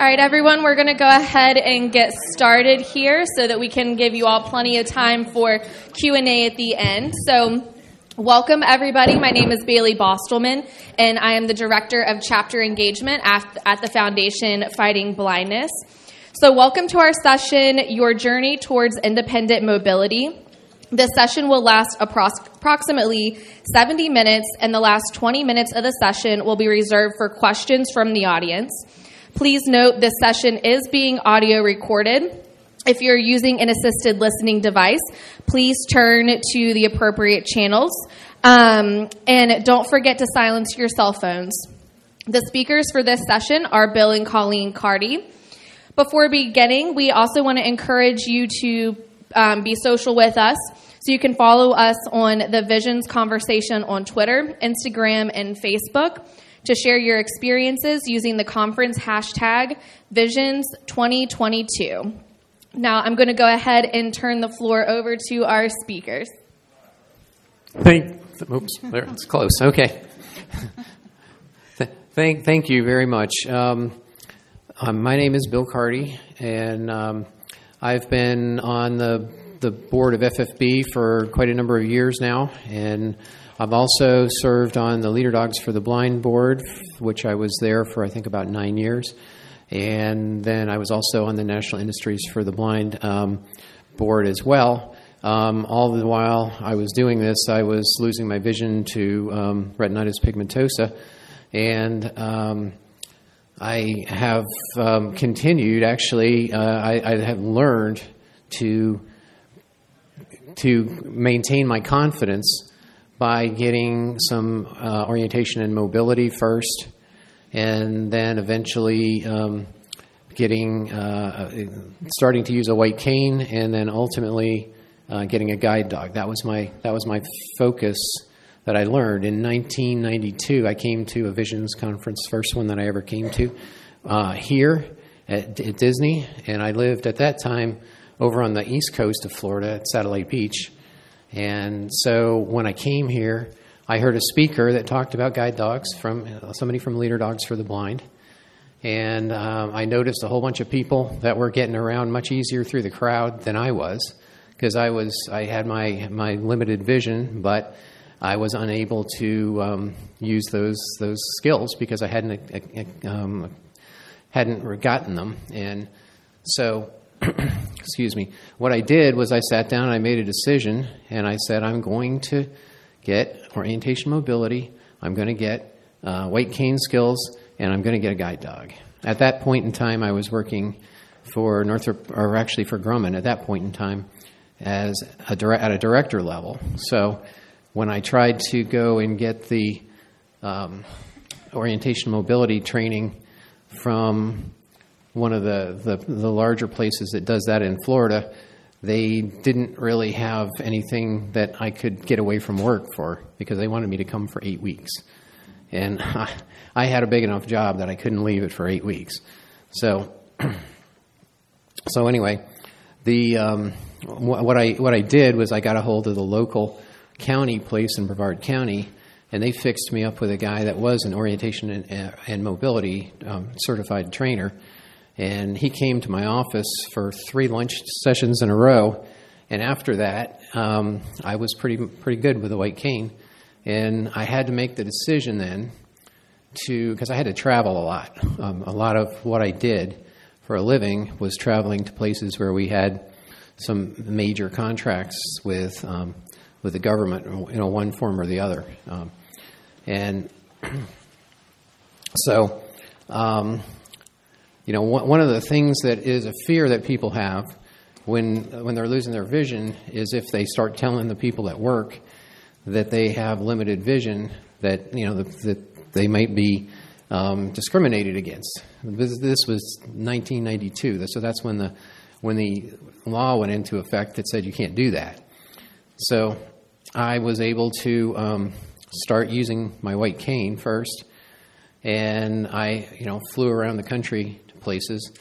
All right, everyone, we're going to go ahead and get started here so that we can give you all plenty of time for Q&A at the end. So, welcome everybody. My name is Bailey Bostelman, and I am the Director of Chapter Engagement at, the Foundation Fighting Blindness. So, welcome to our session, Your Journey Towards Independent Mobility. This session will last approximately 70 minutes, and the last 20 minutes of the session will be reserved for questions from the audience. Please note this session is being audio recorded. If you're using an assisted listening device, please turn to the appropriate channels. Um, and don't forget to silence your cell phones. The speakers for this session are Bill and Colleen Cardy. Before beginning, we also want to encourage you to um, be social with us. So you can follow us on the Visions Conversation on Twitter, Instagram, and Facebook to share your experiences using the conference hashtag Visions 2022. Now I'm going to go ahead and turn the floor over to our speakers. Thank, oops, there, it's close. Okay. thank, thank you very much. Um, um, my name is Bill Cardy, and um, I've been on the the board of FFB for quite a number of years now, and I've also served on the Leader Dogs for the Blind board, which I was there for I think about nine years, and then I was also on the National Industries for the Blind um, board as well. Um, all the while I was doing this, I was losing my vision to um, retinitis pigmentosa, and um, I have um, continued. Actually, uh, I, I, have learned to to maintain my confidence by getting some uh, orientation and mobility first, and then eventually um, getting uh, starting to use a white cane, and then ultimately uh, getting a guide dog. That was my that was my focus that I learned. In 1992, I came to a Visions conference, first one that I ever came to, uh, here at, at, Disney, and I lived at that time over on the east coast of Florida at Satellite Beach. And so when I came here, I heard a speaker that talked about guide dogs from somebody from Leader Dogs for the Blind. And um, I noticed a whole bunch of people that were getting around much easier through the crowd than I was because I was I had my my limited vision, but I was unable to um, use those those skills because I hadn't uh, uh, um, hadn't gotten them, and so excuse me. What I did was I sat down and I made a decision, and I said I'm going to get orientation mobility. I'm going to get uh, white cane skills, and I'm going to get a guide dog. At that point in time, I was working for Northrop, or actually for Grumman. At that point in time, as a at a director level, so when I tried to go and get the um, orientation mobility training from one of the, the, the, larger places that does that in Florida, they didn't really have anything that I could get away from work for because they wanted me to come for eight weeks. And I, I had a big enough job that I couldn't leave it for eight weeks. So, so anyway, the um, what I what I did was I got a hold of the local county place in Brevard County, and they fixed me up with a guy that was an orientation and, and mobility um, certified trainer. And he came to my office for three lunch sessions in a row. And after that, um, I was pretty pretty good with a white cane. And I had to make the decision then to because I had to travel a lot. Um, a lot of what I did for a living was traveling to places where we had some major contracts with um, with the government, you know, one form or the other. Um, and so, um, you know, one of the things that is a fear that people have when when they're losing their vision is if they start telling the people at work that they have limited vision, that you know that they might be um, discriminated against. This, this was 1992, so that's when the when the law went into effect that said you can't do that. So I was able to um, start using my white cane first, and I, you know, flew around the country places,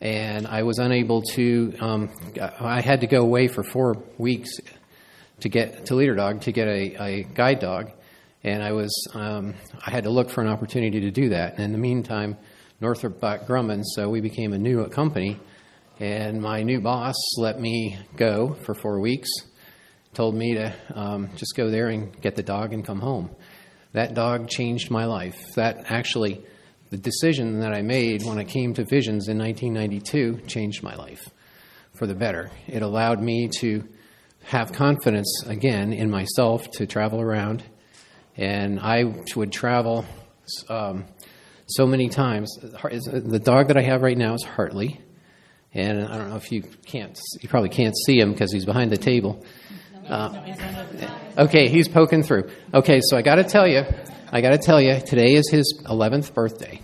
and I was unable to. Um, I had to go away for four weeks to get to leader dog to get a, a guide dog, and I was um, I had to look for an opportunity to do that. And in the meantime, Northrop bought Grumman, so we became a new company. And my new boss let me go for four weeks, told me to um, just go there and get the dog and come home. That dog changed my life. That actually, the decision that I made when I came to Visions in 1992 changed my life for the better. It allowed me to have confidence again in myself to travel around. And I would travel um, so many times. The dog that I have right now is Hartley. And I don't know if you can't, you probably can't see him because he's behind the table. Uh, okay, he's poking through. Okay, so I got to tell you, I got to tell you, today is his 11th birthday.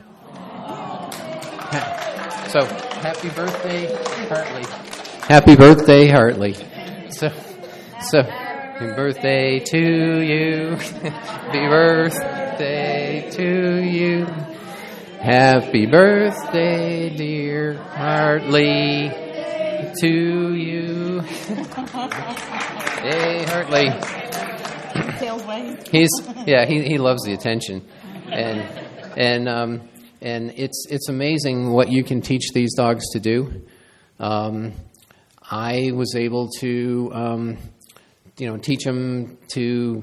So, happy birthday, Hartley. Happy birthday, Hartley. So, so, happy birthday to you. happy birthday to you. Happy birthday, dear Hartley, to you. hey, Hartley. He's yeah, he he loves the attention, and and um, and it's it's amazing what you can teach these dogs to do. Um, I was able to um, you know teach them to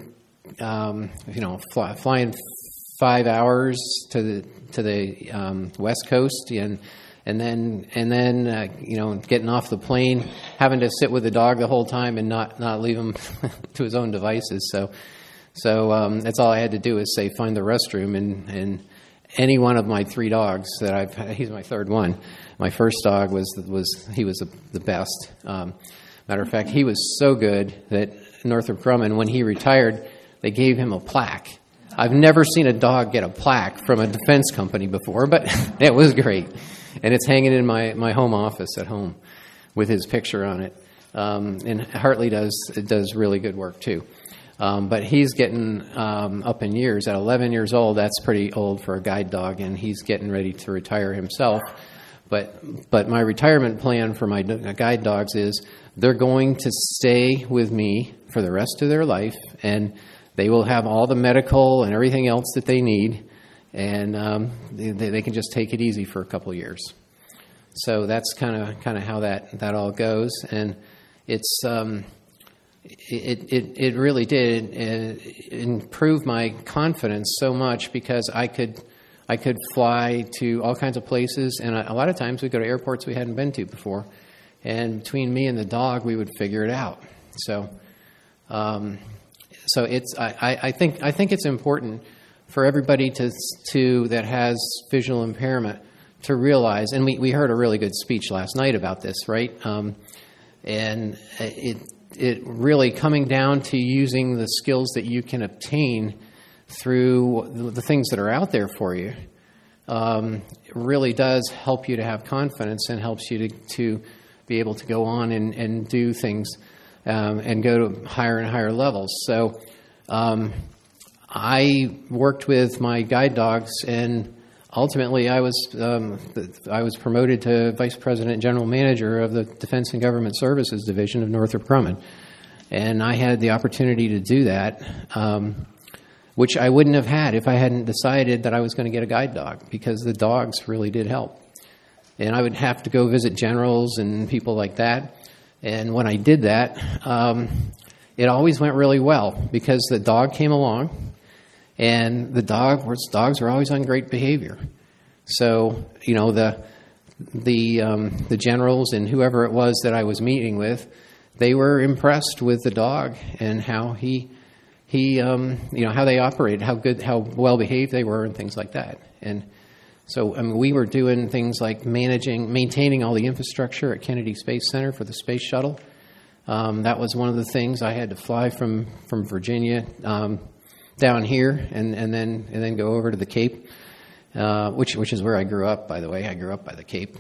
um, you know fly, flying five hours to the to the um, west coast and and then and then uh, you know getting off the plane, having to sit with the dog the whole time and not not leave him to his own devices. So so um, that's all I had to do is say find the restroom and and any one of my three dogs that I've he's my third one. My first dog was was he was the, best. Um, matter of fact, he was so good that Northrop Grumman when he retired, they gave him a plaque I've never seen a dog get a plaque from a defense company before, but it was great. And it's hanging in my, my home office at home with his picture on it. Um, and Hartley does does really good work too. Um, but he's getting um, up in years. At 11 years old, that's pretty old for a guide dog, and he's getting ready to retire himself. But but my retirement plan for my guide dogs is they're going to stay with me for the rest of their life, and they will have all the medical and everything else that they need, and um, they, they, can just take it easy for a couple years. So that's kind of kind of how that that all goes, and it's um, it, it it really did uh, improve my confidence so much because I could I could fly to all kinds of places, and a, lot of times we'd go to airports we hadn't been to before, and between me and the dog, we would figure it out. So. Um, so it's I, I think I think it's important for everybody to to that has visual impairment to realize, and we, we heard a really good speech last night about this, right? Um, and it it really coming down to using the skills that you can obtain through the, things that are out there for you um, really does help you to have confidence and helps you to, to be able to go on and, and do things um, and go to higher and higher levels. So um, I worked with my guide dogs, and ultimately I was um, I was promoted to vice president and general manager of the Defense and Government Services Division of Northrop Grumman, and I had the opportunity to do that. Um, which I wouldn't have had if I hadn't decided that I was going to get a guide dog because the dogs really did help. And I would have to go visit generals and people like that. And when I did that, um, it always went really well because the dog came along, and the dog dogs were always on great behavior. So you know the the um, the generals and whoever it was that I was meeting with, they were impressed with the dog and how he he um, you know how they operated, how good, how well behaved they were, and things like that. And so I mean, we were doing things like managing, maintaining all the infrastructure at Kennedy Space Center for the space shuttle. Um, that was one of the things I had to fly from from Virginia um, down here, and, and then and then go over to the Cape, uh, which which is where I grew up. By the way, I grew up by the Cape,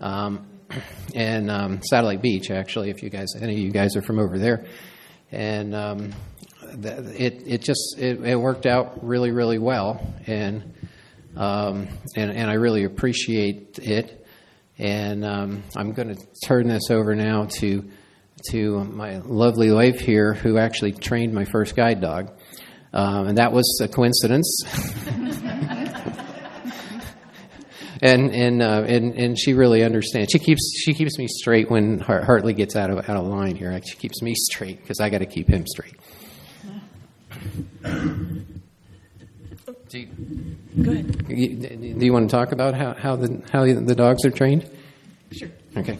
um, and um, Satellite Beach. Actually, if you guys, any of you guys are from over there, and um, it it just it, it worked out really really well, and um, and, and I really appreciate it. And um, I'm going to turn this over now to to my lovely wife here, who actually trained my first guide dog, um, and that was a coincidence. and and uh, and and she really understands. She keeps she keeps me straight when Hartley gets out of out of line here. She keeps me straight because I got to keep him straight. Do you, Go ahead. do you want to talk about how, how the how the dogs are trained? Sure. Okay.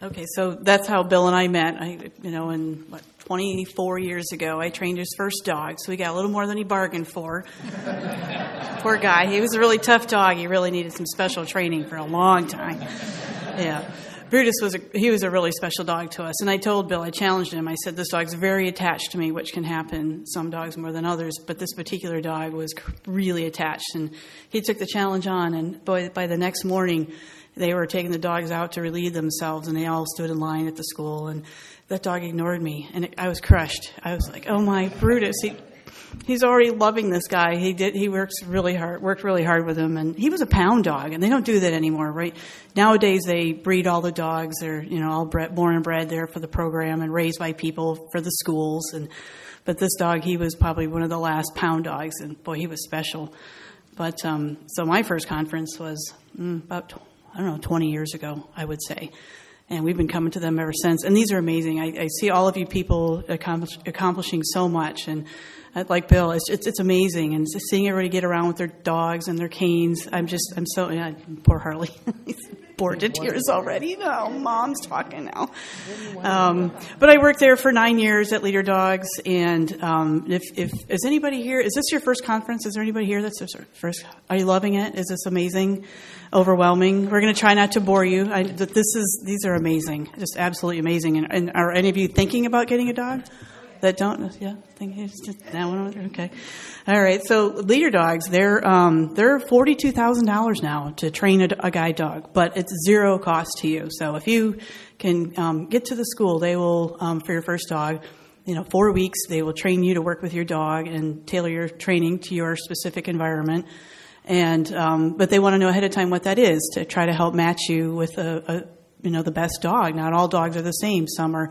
Okay, so that's how Bill and I met. I, you know, in what 24 years ago, I trained his first dog, so he got a little more than he bargained for. Poor guy. He was a really tough dog. He really needed some special training for a long time. Yeah. Brutus was a, he was a really special dog to us, and I told Bill, I challenged him. I said, "This dog's very attached to me, which can happen some dogs more than others, but this particular dog was really attached." And he took the challenge on, and boy, by the next morning, they were taking the dogs out to relieve themselves, and they all stood in line at the school, and that dog ignored me, and it, I was crushed. I was like, "Oh my Brutus!" He, he's already loving this guy. He did. He works really hard. Worked really hard with him, and he was a pound dog, and they don't do that anymore, right? Nowadays, they breed all the dogs. They're you know all bred, born and bred there for the program and raised by people for the schools. And but this dog, he was probably one of the last pound dogs, and boy, he was special. But um, so my first conference was mm, about I don't know 20 years ago, I would say and we've been coming to them ever since. And these are amazing. I, I see all of you people accomplish, accomplishing so much, and like Bill, it's, it's, it's amazing, and seeing everybody get around with their dogs and their canes. I'm just I'm so yeah, poor Hartley. He's bored to tears already. No, mom's talking now. Um, but I worked there for nine years at Leader Dogs, and um, if, if is anybody here? Is this your first conference? Is there anybody here that's your first? Are you loving it? Is this amazing? Overwhelming. We're going to try not to bore you. I, this is these are amazing, just absolutely amazing. And, and are any of you thinking about getting a dog? That don't yeah I think it's just that one okay. All right. So leader dogs they're um, they're $42000 now to train a, a, guide dog but it's zero cost to you. So if you can um, get to the school they will um, for your first dog you know four weeks they will train you to work with your dog and tailor your training to your specific environment. And um, but they want to know ahead of time what that is to try to help match you with a, a you know the best dog. Not all dogs are the same. Some are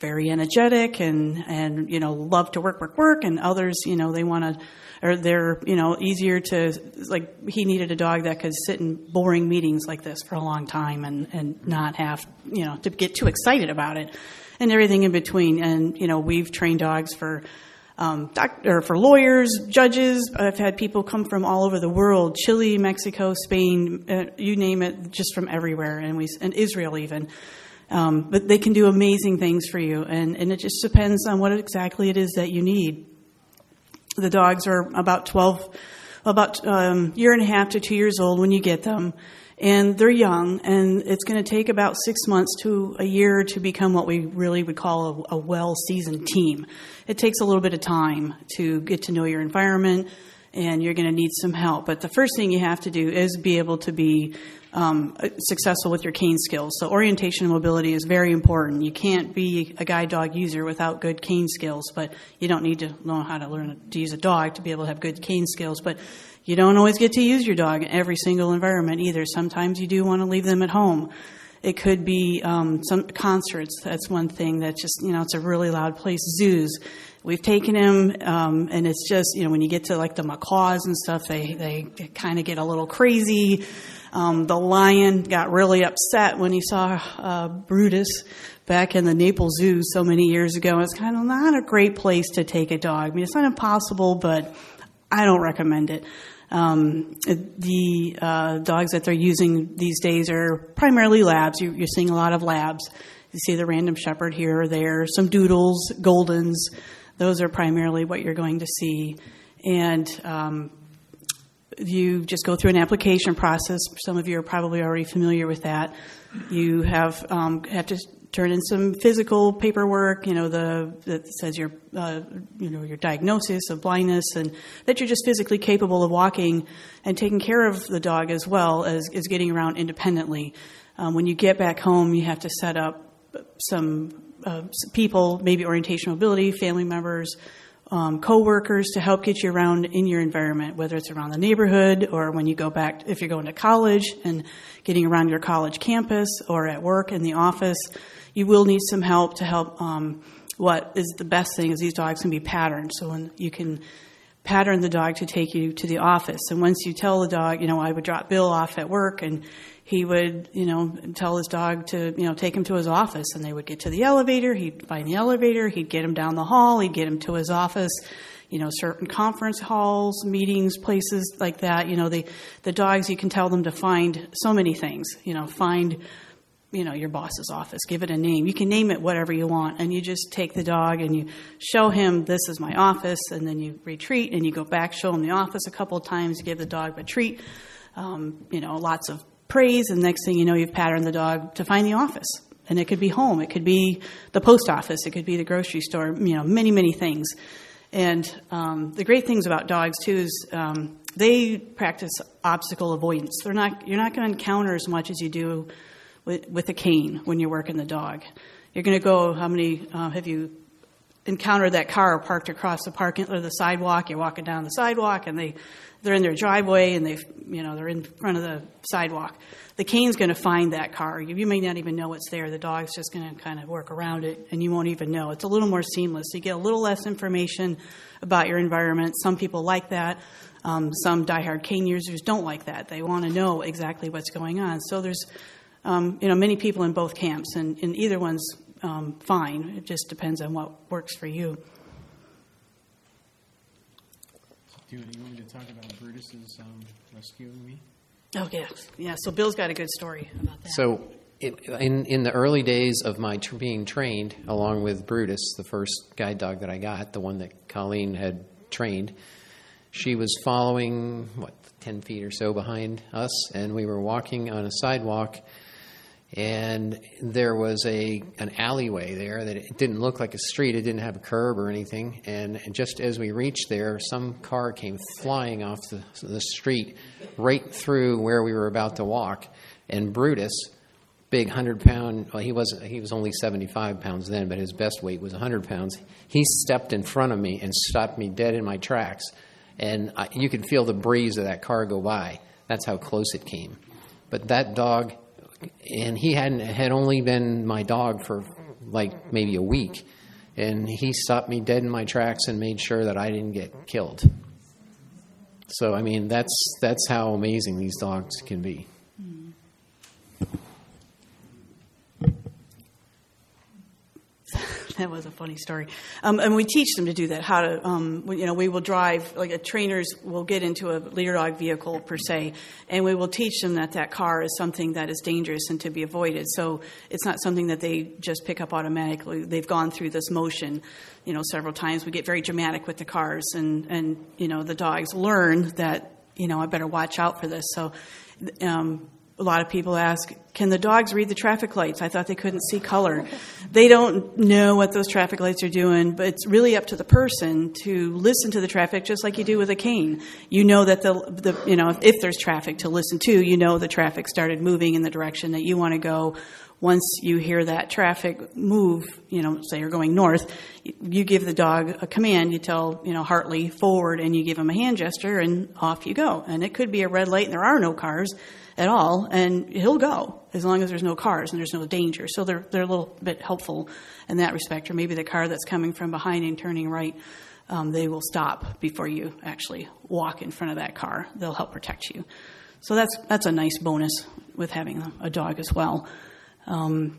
very energetic and and you know love to work work work and others you know they want to or they're you know easier to like he needed a dog that could sit in boring meetings like this for a long time and and not have you know to get too excited about it and everything in between and you know we've trained dogs for um, doc, or for lawyers, judges. I've had people come from all over the world: Chile, Mexico, Spain, uh, you name it, just from everywhere, and we and Israel even. Um, but they can do amazing things for you, and, and it just depends on what exactly it is that you need. The dogs are about 12, about um, year and a half to two years old when you get them, and they're young, and it's going to take about six months to a year to become what we really would call a, a well seasoned team. It takes a little bit of time to get to know your environment, and you're going to need some help. But the first thing you have to do is be able to be um, successful with your cane skills. So orientation and mobility is very important. You can't be a guide dog user without good cane skills, but you don't need to know how to learn to use a dog to be able to have good cane skills. But you don't always get to use your dog in every single environment either. Sometimes you do want to leave them at home. It could be um, some concerts. That's one thing that's just, you know, it's a really loud place. Zoos. We've taken him, um, and it's just, you know, when you get to like the macaws and stuff, they, they kind of get a little crazy. Um, the lion got really upset when he saw uh, Brutus back in the Naples Zoo so many years ago. It's kind of not a great place to take a dog. I mean, it's not impossible, but I don't recommend it. Um, the uh, dogs that they're using these days are primarily labs. You, are seeing a lot of labs. You see the random shepherd here or there, some doodles, goldens. Those are primarily what you're going to see. And um, you just go through an application process. Some of you are probably already familiar with that. You have um, have to turn in some physical paperwork, you know, the that says your uh, you know your diagnosis of blindness and that you're just physically capable of walking and taking care of the dog as well as, as getting around independently. Um, when you get back home, you have to set up some, uh, people, maybe orientation mobility, family members, um, co-workers to help get you around in your environment, whether it's around the neighborhood or when you go back, if you're going to college and getting around your college campus or at work in the office, you will need some help to help. Um, what is the best thing is these dogs can be patterned, so when you can pattern the dog to take you to the office. And once you tell the dog, you know, I would drop Bill off at work and he would, you know, tell his dog to, you know, take him to his office and they would get to the elevator. He'd find the elevator. He'd get him down the hall. He'd get him to his office. You know, certain conference halls, meetings, places like that. You know, the, the dogs, you can tell them to find so many things. You know, find, you know, your boss's office. Give it a name. You can name it whatever you want, and you just take the dog and you show him this is my office, and then you retreat and you go back, show him the office a couple of times, give the dog a treat. Um, you know, lots of praise, and next thing you know, you've patterned the dog to find the office. And it could be home, it could be the post office, it could be the grocery store, you know, many, many things. And um, the great things about dogs too is um, they practice obstacle avoidance. They're not, you're not going to encounter as much as you do with, with a cane when you're working the dog. You're going to go. How many uh, have you encountered that car parked across the parking or the sidewalk? You're walking down the sidewalk, and they they're in their driveway, and they you know they're in front of the sidewalk. The cane's going to find that car. You, you may not even know it's there. The dog's just going to kind of work around it, and you won't even know. It's a little more seamless. You get a little less information about your environment. Some people like that. Um, some diehard cane users don't like that. They want to know exactly what's going on. So there's um, you know, many people in both camps, and, and either one's um, fine. It just depends on what works for you. Do you, want me to talk about Brutus's um, rescuing me? Oh yes, yeah. So Bill's got a good story about that. So, it, in in the early days of my tr- being trained, along with Brutus, the first guide dog that I got, the one that Colleen had trained, she was following what ten feet or so behind us, and we were walking on a sidewalk and there was a an alleyway there that it didn't look like a street. It didn't have a curb or anything. And just as we reached there, some car came flying off the, the street right through where we were about to walk. And Brutus, big hundred pound, well, he was he was only seventy five pounds then, but his best weight was hundred pounds. He stepped in front of me and stopped me dead in my tracks. And I, you could feel the breeze of that car go by. That's how close it came. But that dog and he hadn't had only been my dog for like maybe a week, and he stopped me dead in my tracks and made sure that I didn't get killed. So I mean, that's that's how amazing these dogs can be. that was a funny story. Um, and we teach them to do that. How to, um, you know, we will drive like a trainers will get into a leader dog vehicle per se, and we will teach them that that car is something that is dangerous and to be avoided. So it's not something that they just pick up automatically. They've gone through this motion, you know, several times. We get very dramatic with the cars, and and you know the dogs learn that you know I better watch out for this. So. Um, a lot of people ask, can the dogs read the traffic lights? I thought they couldn't see color. They don't know what those traffic lights are doing, but it's really up to the person to listen to the traffic just like you do with a cane. You know that the, the you know, if there's traffic to listen to, you know the traffic started moving in the direction that you want to go. Once you hear that traffic move, you know, say you're going north, you give the dog a command. You tell, you know, Hartley forward and you give him a hand gesture and off you go. And it could be a red light and there are no cars at all, and he'll go as long as there's no cars and there's no danger. So they're they're a little bit helpful in that respect. Or maybe the car that's coming from behind and turning right, um, they will stop before you actually walk in front of that car. They'll help protect you. So that's that's a nice bonus with having a dog as well. Um,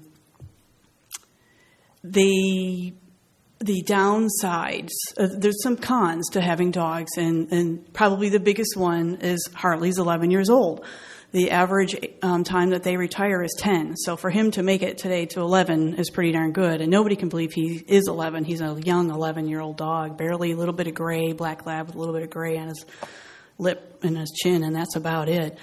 the the downsides, uh, there's some cons to having dogs, and, and probably the biggest one is Hartley's 11 years old the average um, time that they retire is 10. So for him to make it today to 11 is pretty darn good. And nobody can believe he is 11. He's a young 11 year old dog, barely a little bit of gray, black lab with a little bit of gray on his lip and his chin, and that's about it.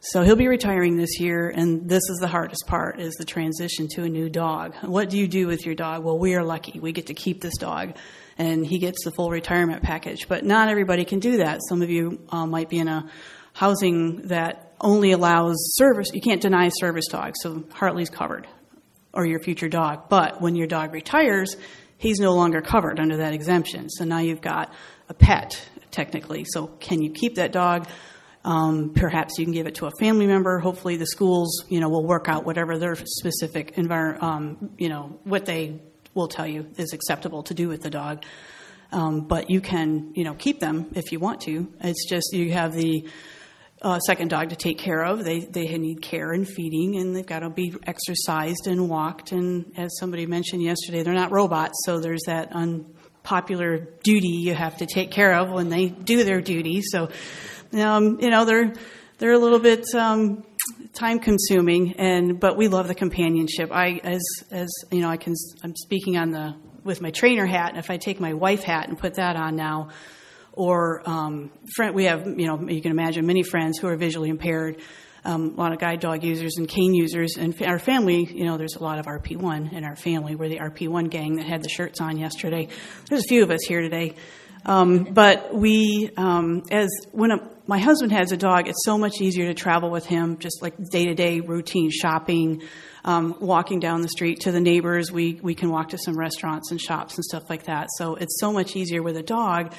So he'll be retiring this year, and this is the hardest part: is the transition to a new dog. What do you do with your dog? Well, we are lucky; we get to keep this dog, and he gets the full retirement package. But not everybody can do that. Some of you uh, might be in a housing that only allows service. You can't deny service dogs, so Hartley's covered, or your future dog. But when your dog retires, he's no longer covered under that exemption. So now you've got a pet, technically. So can you keep that dog? Um, perhaps you can give it to a family member. Hopefully, the schools, you know, will work out whatever their specific environment, um, you know, what they will tell you is acceptable to do with the dog. Um, but you can, you know, keep them if you want to. It's just you have the uh, second dog to take care of. They they need care and feeding, and they've got to be exercised and walked. And as somebody mentioned yesterday, they're not robots, so there's that unpopular duty you have to take care of when they do their duty. So, um, you know, they're they're a little bit. Um, time consuming and but we love the companionship i as as you know i can i'm speaking on the with my trainer hat and if i take my wife hat and put that on now or um, friend, we have you know you can imagine many friends who are visually impaired. Um, a lot of guide dog users and cane users. And our family you know there's a lot of rp1 in our family. We're the rp1 gang that had the shirts on yesterday. There's a few of us here today. Um, but we um, as when a, my husband has a dog it's so much easier to travel with him just like day-to-day routine shopping um, walking down the street to the neighbors. We, we can walk to some restaurants and shops and stuff like that. So it's so much easier with a dog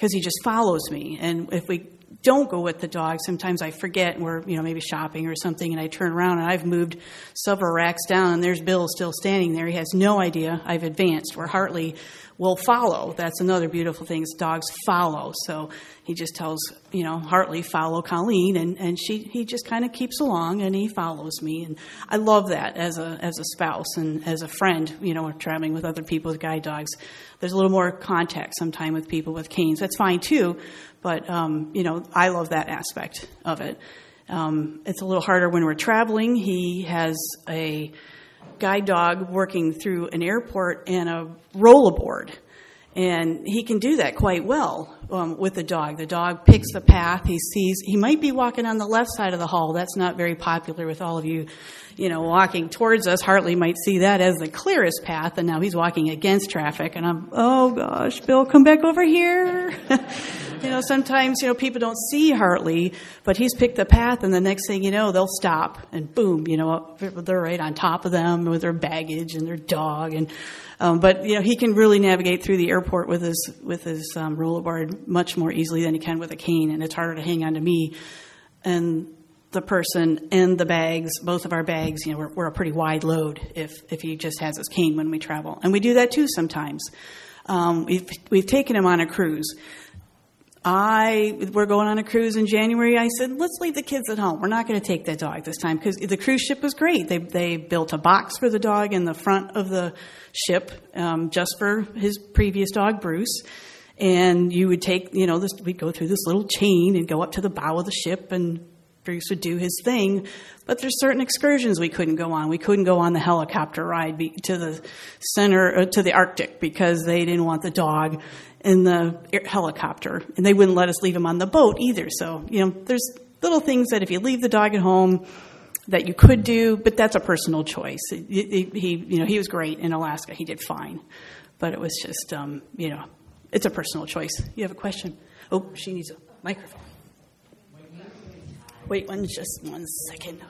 because he just follows me. And if we don't go with the dog, sometimes I forget we're, you know, maybe shopping or something, and I turn around and I've moved several racks down, and there's Bill still standing there. He has no idea I've advanced. Where Hartley will follow. That's another beautiful thing. Is dogs follow. So he just tells, you know, Hartley follow Colleen, and, and she he just kind of keeps along and he follows me, and I love that as a as a spouse and as a friend. You know, traveling with other people with guide dogs. There's a little more contact sometime with people with canes. That's fine too, but um, you know, I love that aspect of it. Um, it's a little harder when we're traveling. He has a guide dog working through an airport and a rollerboard. And he can do that quite well um, with the dog. The dog picks the path. He sees, he might be walking on the left side of the hall. That's not very popular with all of you, you know, walking towards us. Hartley might see that as the clearest path, and now he's walking against traffic. And I'm, oh gosh, Bill, come back over here. you know, sometimes, you know, people don't see Hartley, but he's picked the path, and the next thing you know, they'll stop, and boom, you know, they're right on top of them with their baggage and their dog. And, um, but, you know, he can really navigate through the airport with his, with his um, rollerboard much more easily than he can with a cane, and it's harder to hang on to me. And the person and the bags, both of our bags, you know, we're, we're, a pretty wide load if, if he just has his cane when we travel. And we do that too sometimes. Um, we've, we've taken him on a cruise. I we're going on a cruise in January. I said, let's leave the kids at home. We're not going to take the dog this time because the cruise ship was great. They they built a box for the dog in the front of the ship um, just for his previous dog Bruce. And you would take, you know, this, we'd go through this little chain and go up to the bow of the ship, and Bruce would do his thing. But there's certain excursions we couldn't go on. We couldn't go on the helicopter ride to the center, uh, to the Arctic, because they didn't want the dog in the helicopter, and they wouldn't let us leave him on the boat either. So, you know, there's little things that if you leave the dog at home that you could do, but that's a personal choice. He, he you know, he was great in Alaska. He did fine, but it was just, um, you know, it's a personal choice. You have a question? Oh, she needs a microphone. Wait one, just one second.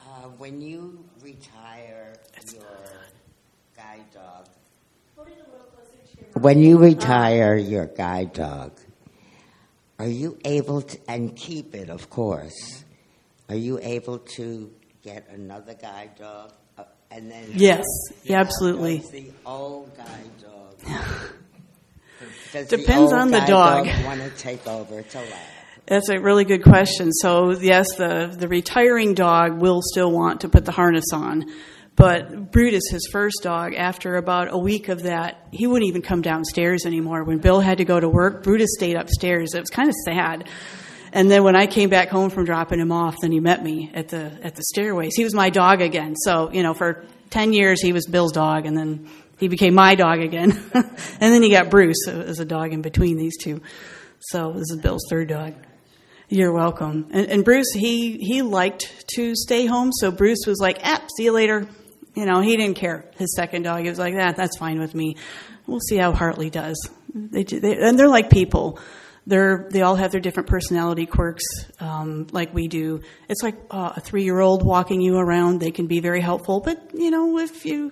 Uh, when you retire your guide dog, when you retire your guide dog, are you able to, and keep it, of course, are you able to get another guide dog? Uh, and then yes, yeah, absolutely. The old guide dog. Does Depends the on the dog. dog want to take over to lab? That's a really good question. So yes, the the retiring dog will still want to put the harness on, but Brutus, his first dog, after about a week of that, he wouldn't even come downstairs anymore. When Bill had to go to work, Brutus stayed upstairs. It was kind of sad. And then when I came back home from dropping him off, then he met me at the at the stairways. He was my dog again. So you know, for ten years he was Bill's dog, and then he became my dog again. and then he got Bruce as a dog in between these two. So this is Bill's third dog. You're welcome. And, and, Bruce, he he liked to stay home, so Bruce was like, "Ah, see you later." You know, he didn't care. His second dog, he was like, "That, that's fine with me." We'll see how Hartley does. They, they and they're like people. They're they all have their different personality quirks, um, like we do. It's like uh, a three year old walking you around. They can be very helpful, but you know, if you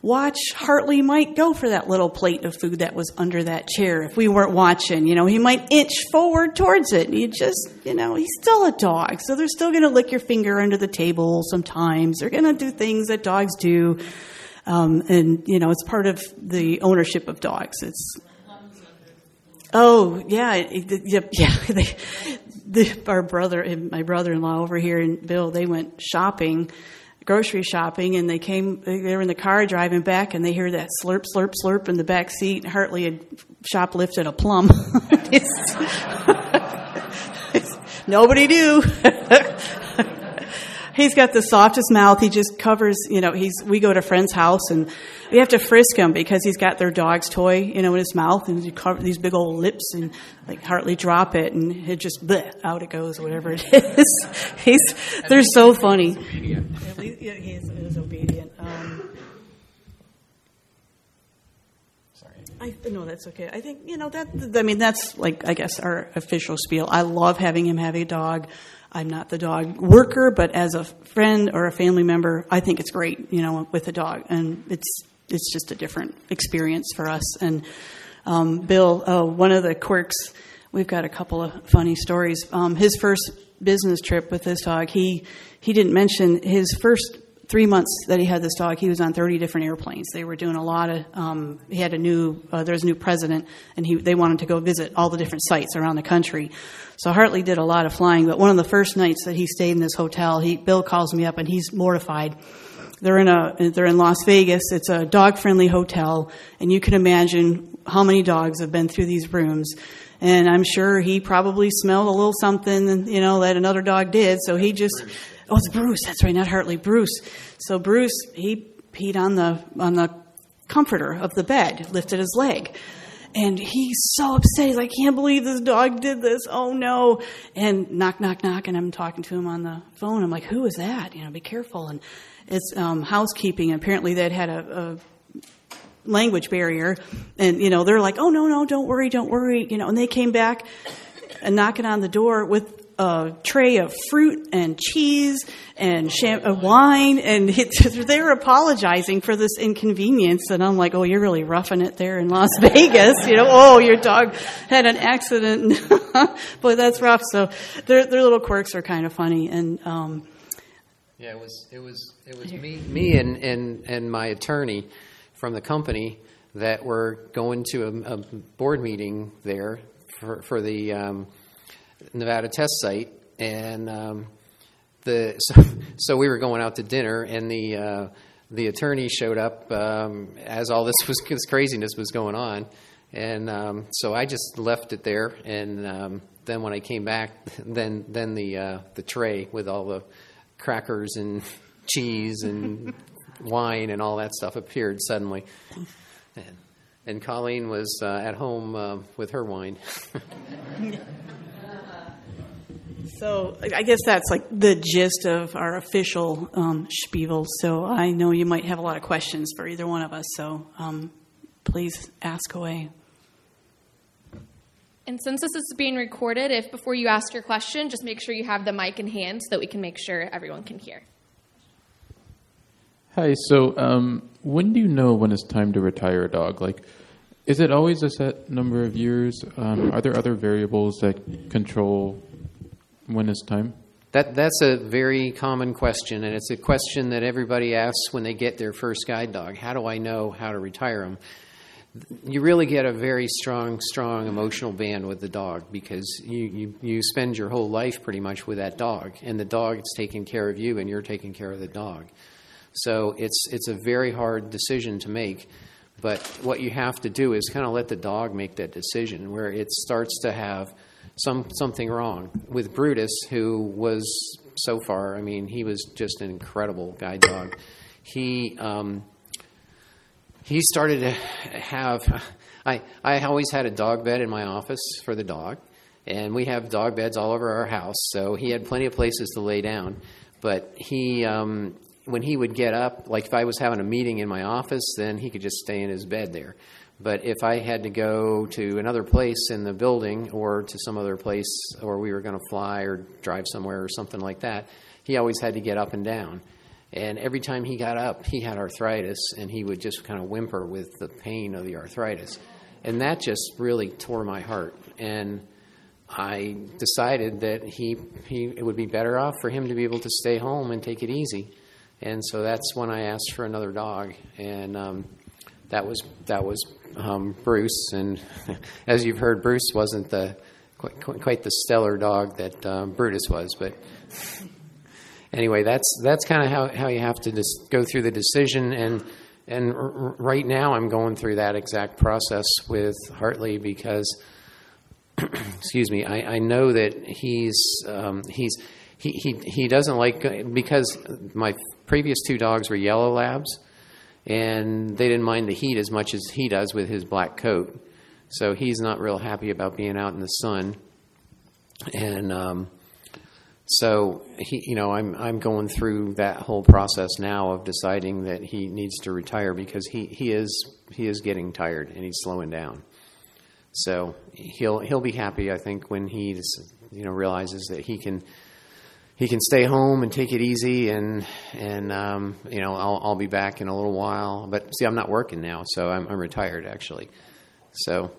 watch Hartley might go for that little plate of food that was under that chair if we weren't watching. You know, he might inch forward towards it. You just, you know, he's still a dog. So they're still going to lick your finger under the table sometimes. They're going to do things that dogs do. Um, and, you know, it's part of the ownership of dogs. It's, oh, yeah, yeah, yeah. They, the, our brother, and my brother-in-law over here and Bill, they went shopping, grocery shopping, and they came. They were in the car driving back, and they hear that slurp, slurp, slurp in the back seat. Hartley had shoplifted a plum. Nobody knew. he's got the softest mouth. He just covers, you know, he's, we go to a friend's house and we have to frisk him because he's got their dog's toy, you know, in his mouth and he cover these big old lips and like Hartley drop it and it just, bleh, out it goes, whatever it is. he's, they're so funny. At least, yeah, he is, is obedient. Um, Sorry. I no, that's okay. I think you know that. I mean, that's like I guess our official spiel. I love having him have a dog. I'm not the dog worker, but as a friend or a family member, I think it's great. You know, with a dog, and it's it's just a different experience for us. And um, Bill, oh, one of the quirks. We've got a couple of funny stories. Um, his first business trip with this dog, he he didn't mention his first three months that he had this dog, he was on 30 different airplanes. They were doing a lot of. Um, he had a new. Uh, there was a new president, and he they wanted to go visit all the different sites around the country. So Hartley did a lot of flying. But one of the first nights that he stayed in this hotel, he Bill calls me up, and he's mortified. They're in a they're in Las Vegas. It's a dog friendly hotel, and you can imagine how many dogs have been through these rooms. And I'm sure he probably smelled a little something, you know, that another dog did. So he just, oh, it's Bruce. That's right, not Hartley. Bruce. So Bruce, he peed on the on the comforter of the bed, lifted his leg. And he's so upset. He's like, I can't believe this dog did this. Oh no. And knock, knock, knock. And I'm talking to him on the phone. I'm like, who is that? You know, be careful. And it's um, housekeeping. Apparently they'd had a, a language barrier. And, you know, they're like, oh, no, no, don't worry, don't worry. You know, and they came back and knocking on the door with a tray of fruit and cheese and sham- uh, wine. And it, they were apologizing for this inconvenience. And I'm like, oh, you're really roughing it there in Las Vegas. You know, oh, your dog had an accident. Boy, that's rough. So their, their little quirks are kind of funny. And, um, Yeah, it was it was it was me me and, and, and my attorney from the company that were going to a, a board meeting there for for the um, Nevada test site, and um, the so, so we were going out to dinner, and the uh, the attorney showed up um, as all this was this craziness was going on, and um, so I just left it there, and um, then when I came back, then then the uh, the tray with all the crackers and cheese and wine and all that stuff appeared suddenly. And, and Colleen was uh, at home uh, with her wine. So I guess that's like the gist of our official um, spiel. So I know you might have a lot of questions for either one of us. So um, please ask away. And since this is being recorded, if before you ask your question, just make sure you have the mic in hand so that we can make sure everyone can hear. Hi. So, um, when do you know when it's time to retire a dog? Like, is it always a set number of years? Um, are there other variables that control when it's time? That, that's a very common question, and it's a question that everybody asks when they get their first guide dog. How do I know how to retire them? You really get a very strong, strong emotional band with the dog because you, you, you spend your whole life pretty much with that dog, and the dog is taking care of you, and you're taking care of the dog. So it's, it's a very hard decision to make. But what you have to do is kind of let the dog make that decision where it starts to have some something wrong with Brutus, who was so far. I mean, he was just an incredible guide dog. He um, he started to have. I I always had a dog bed in my office for the dog, and we have dog beds all over our house. So he had plenty of places to lay down. But he um, when he would get up, like if I was having a meeting in my office, then he could just stay in his bed there. But if I had to go to another place in the building or to some other place, or we were going to fly or drive somewhere or something like that, he always had to get up and down. And every time he got up, he had arthritis, and he would just kind of whimper with the pain of the arthritis. And that just really tore my heart. And I decided that he, he it would be better off for him to be able to stay home and take it easy. And so that's when I asked for another dog, and um, that was that was um, Bruce. And as you've heard, Bruce wasn't the quite, quite the stellar dog that um, Brutus was, but anyway, that's that's kind of how, how you have to just go through the decision. And and r- right now I'm going through that exact process with Hartley because excuse me I, I know that he's um, he's he, he he doesn't like because my previous two dogs were yellow labs and they didn't mind the heat as much as he does with his black coat so he's not real happy about being out in the sun and um, so he, you know, I'm I'm going through that whole process now of deciding that he needs to retire because he, he is he is getting tired and he's slowing down. So he'll he'll be happy, I think, when he you know realizes that he can he can stay home and take it easy and and um, you know I'll I'll be back in a little while. But see, I'm not working now, so I'm I'm retired actually. So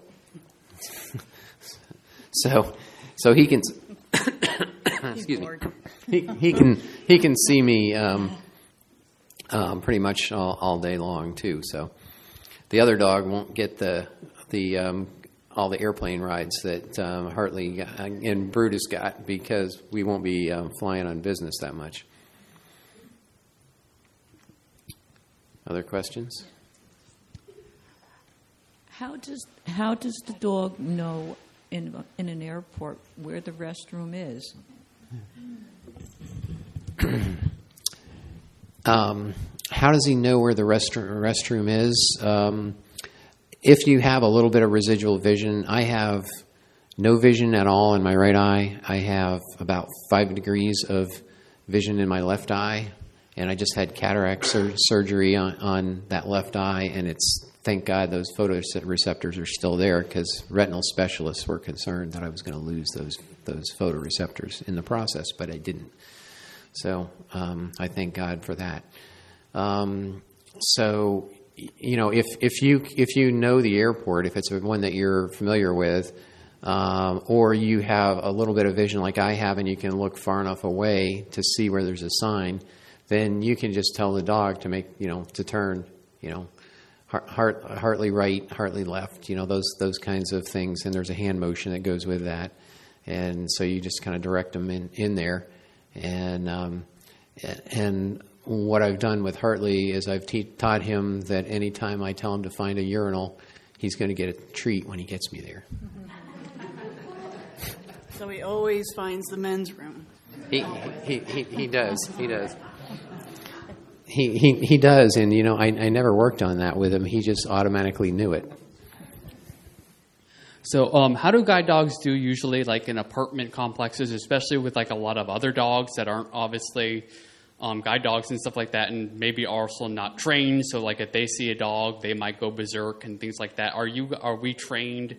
so so he can excuse me. He, he can he can see me um, um, pretty much all, all day long too. So the other dog won't get the the um, all the airplane rides that um, Hartley and Brutus got because we won't be um, flying on business that much. Other questions? How does how does the dog know in in an airport where the restroom is? Um, how does he know where the restroom, restroom is? Um, if you have a little bit of residual vision, I have no vision at all in my right eye. I have about five degrees of vision in my left eye, and I just had cataract sur- surgery on, on that left eye, and it's thank God those photoreceptors are still there because retinal specialists were concerned that I was going to lose those those photoreceptors in the process, but I didn't. So um, I thank God for that. Um, so you know, if if you if you know the airport, if it's one that you're familiar with, um, or you have a little bit of vision like I have, and you can look far enough away to see where there's a sign, then you can just tell the dog to make you know to turn, you know, Hart, Hartley right, Hartley left, you know those those kinds of things, and there's a hand motion that goes with that, and so you just kind of direct them in in there, and um, and what I've done with Hartley is I've te- taught him that anytime I tell him to find a urinal, he's going to get a treat when he gets me there. So he always finds the men's room. He, he, he, he does. He does. He, he, he does. And, you know, I, I never worked on that with him. He just automatically knew it. So, um, how do guide dogs do usually, like in apartment complexes, especially with like a lot of other dogs that aren't obviously um, guide dogs and stuff like that, and maybe also not trained? So, like if they see a dog, they might go berserk and things like that. Are you are we trained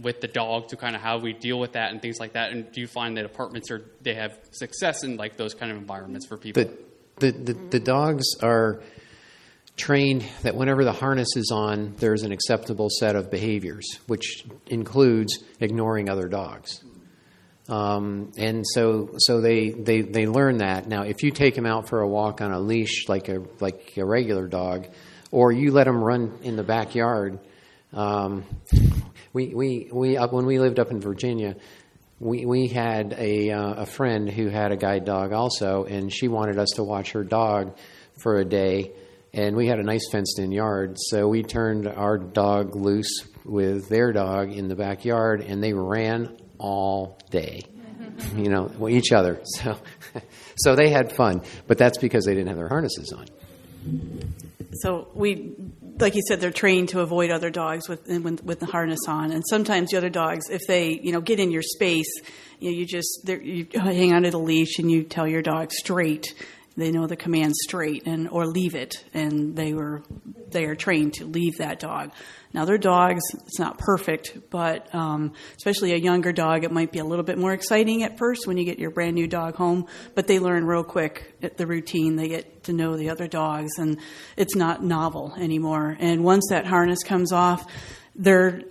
with the dog to kind of how we deal with that and things like that? And do you find that apartments are they have success in like those kind of environments for people? The, the, the, the dogs are trained that whenever the harness is on, there's an acceptable set of behaviors, which includes ignoring other dogs. Um, and so, so they, they, they learn that. Now, if you take them out for a walk on a leash like a, like a regular dog, or you let them run in the backyard, um, we, we, we up, when we lived up in Virginia, we, we had a, uh, a friend who had a guide dog also, and she wanted us to watch her dog for a day and we had a nice fenced in yard so we turned our dog loose with their dog in the backyard and they ran all day you know well, each other so so they had fun but that's because they didn't have their harnesses on So we, like you said, they're trained to avoid other dogs with with, the harness on. And sometimes the other dogs, if they you know get in your space, you know, you just you hang onto the leash and you tell your dog straight. they know the command straight and or leave it, and they were they are trained to leave that dog. Now they're dogs, it's not perfect, but um, especially a younger dog, it might be a little bit more exciting at first when you get your brand new dog home. But they learn real quick at the routine. They get to know the other dogs, and it's not novel anymore. And once that harness comes off, they're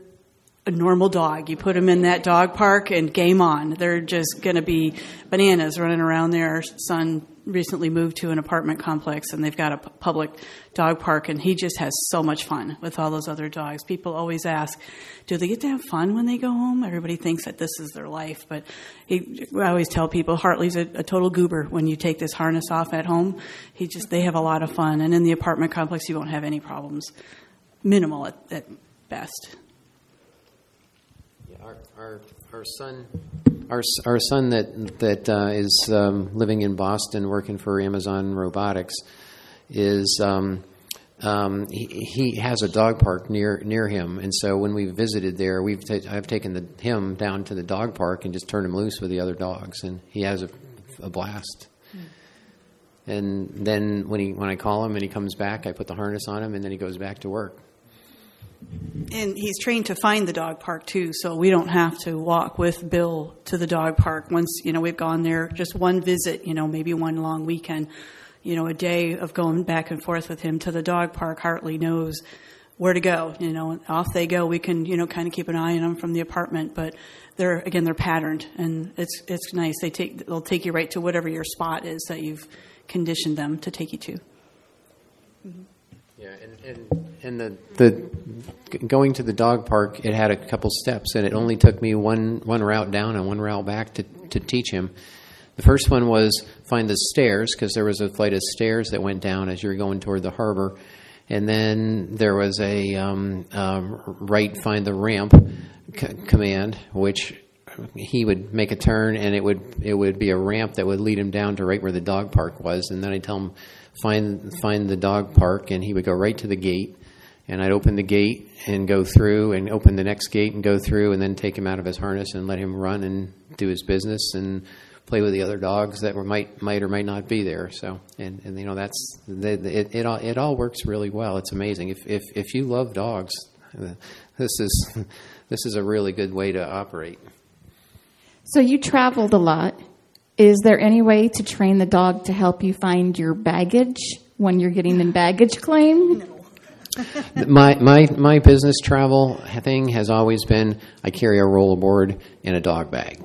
a normal dog. You put them in that dog park and game on. They're just going to be bananas running around there. Son recently moved to an apartment complex and they've got a public dog park and he just has so much fun with all those other dogs. People always ask, do they get to have fun when they go home? Everybody thinks that this is their life, but he, I always tell people Hartley's a, a total goober when you take this harness off at home. He just, they have a lot of fun. And in the apartment complex, you won't have any problems. Minimal at, at best. Yeah, Our, our, our son, our, our son that that uh, is um, living in Boston, working for Amazon Robotics, is um, um, he, he has a dog park near near him, and so when we visited there, we've ta- I've taken the, him down to the dog park and just turned him loose with the other dogs, and he has a, a blast. And then when he when I call him and he comes back, I put the harness on him, and then he goes back to work. And he's trained to find the dog park too, so we don't have to walk with Bill to the dog park. Once, you know, we've gone there just one visit, you know, maybe one long weekend, you know, a day of going back and forth with him to the dog park. Hartley knows where to go, you know, off they go. We can, you know, kind of keep an eye on them from the apartment, but they're, again, they're patterned and it's, it's nice. They take, they'll take you right to whatever your spot is that you've conditioned them to take you to. Mm-hmm. Yeah, and, and, and the, the going to the dog park, it had a couple steps, and it only took me one, one route down and one route back to, to teach him. The first one was find the stairs, because there was a flight of stairs that went down as you were going toward the harbor. And then there was a um, um, right find the ramp c- command, which he would make a turn and it would it would be a ramp that would lead him down to right where the dog park was and then I'd tell him find find the dog park and he would go right to the gate and I'd open the gate and go through and open the next gate and go through and then take him out of his harness and let him run and do his business and play with the other dogs that were, might might or might not be there. So and, and you know that's the, the- it, it all it all works really well. It's amazing. If if if you love dogs uh, this is this is a really good way to operate. So you traveled a lot. Is there any way to train the dog to help you find your baggage when you're getting in baggage claim? my my my business travel thing has always been I carry a rollerboard and a dog bag.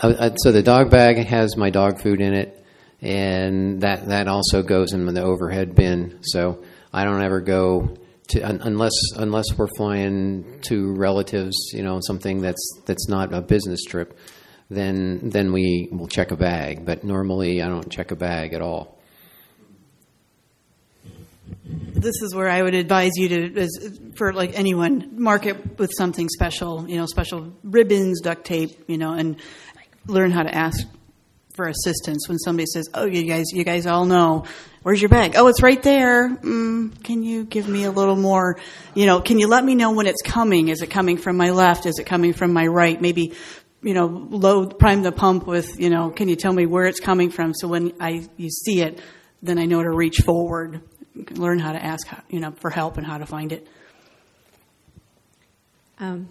Uh, uh, So the dog bag has my dog food in it, and that that also goes in the overhead bin. So I don't ever go to unless unless we're flying to relatives, you know, something that's that's not a business trip. Then then we will check a bag, but normally I don't check a bag at all. This is where I would advise you to, as, for like anyone, mark it with something special, you know, special ribbons, duct tape, you know, and learn how to ask for assistance when somebody says, "Oh, you guys, you guys all know, where's your bag? Oh, it's right there. Mm, can you give me a little more? You know, can you let me know when it's coming? Is it coming from my left? Is it coming from my right? Maybe." You know, load prime the pump with. You know, can you tell me where it's coming from? So when I you see it, then I know to reach forward learn how to ask, you know, for help and how to find it. Um,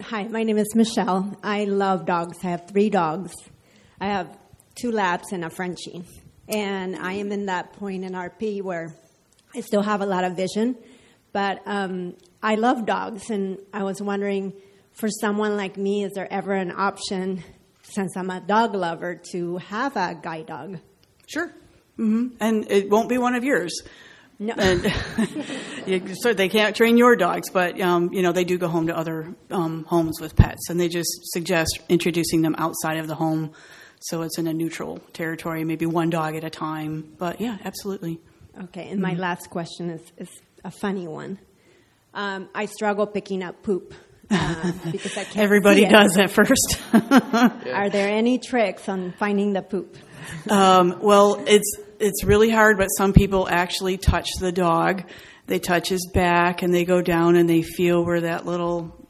hi, my name is Michelle. I love dogs. I have three dogs. I have two labs and a Frenchie. And I am in that point in RP where I still have a lot of vision. But um, I love dogs, and I was wondering for someone like me, is there ever an option, since I'm a dog lover, to have a guide dog? Sure. hmm And it won't be one of yours. No. And you, so they can't train your dogs, but um, you know they do go home to other um, homes with pets, and they just suggest introducing them outside of the home, so it's in a neutral territory, maybe one dog at a time. But yeah, absolutely. Okay, and my last question is, is a funny one. Um, I struggle picking up poop uh, because I can't. Everybody does at first. Are there any tricks on finding the poop? Um, well, it's it's really hard, but some people actually touch the dog. They touch his back, and they go down and they feel where that little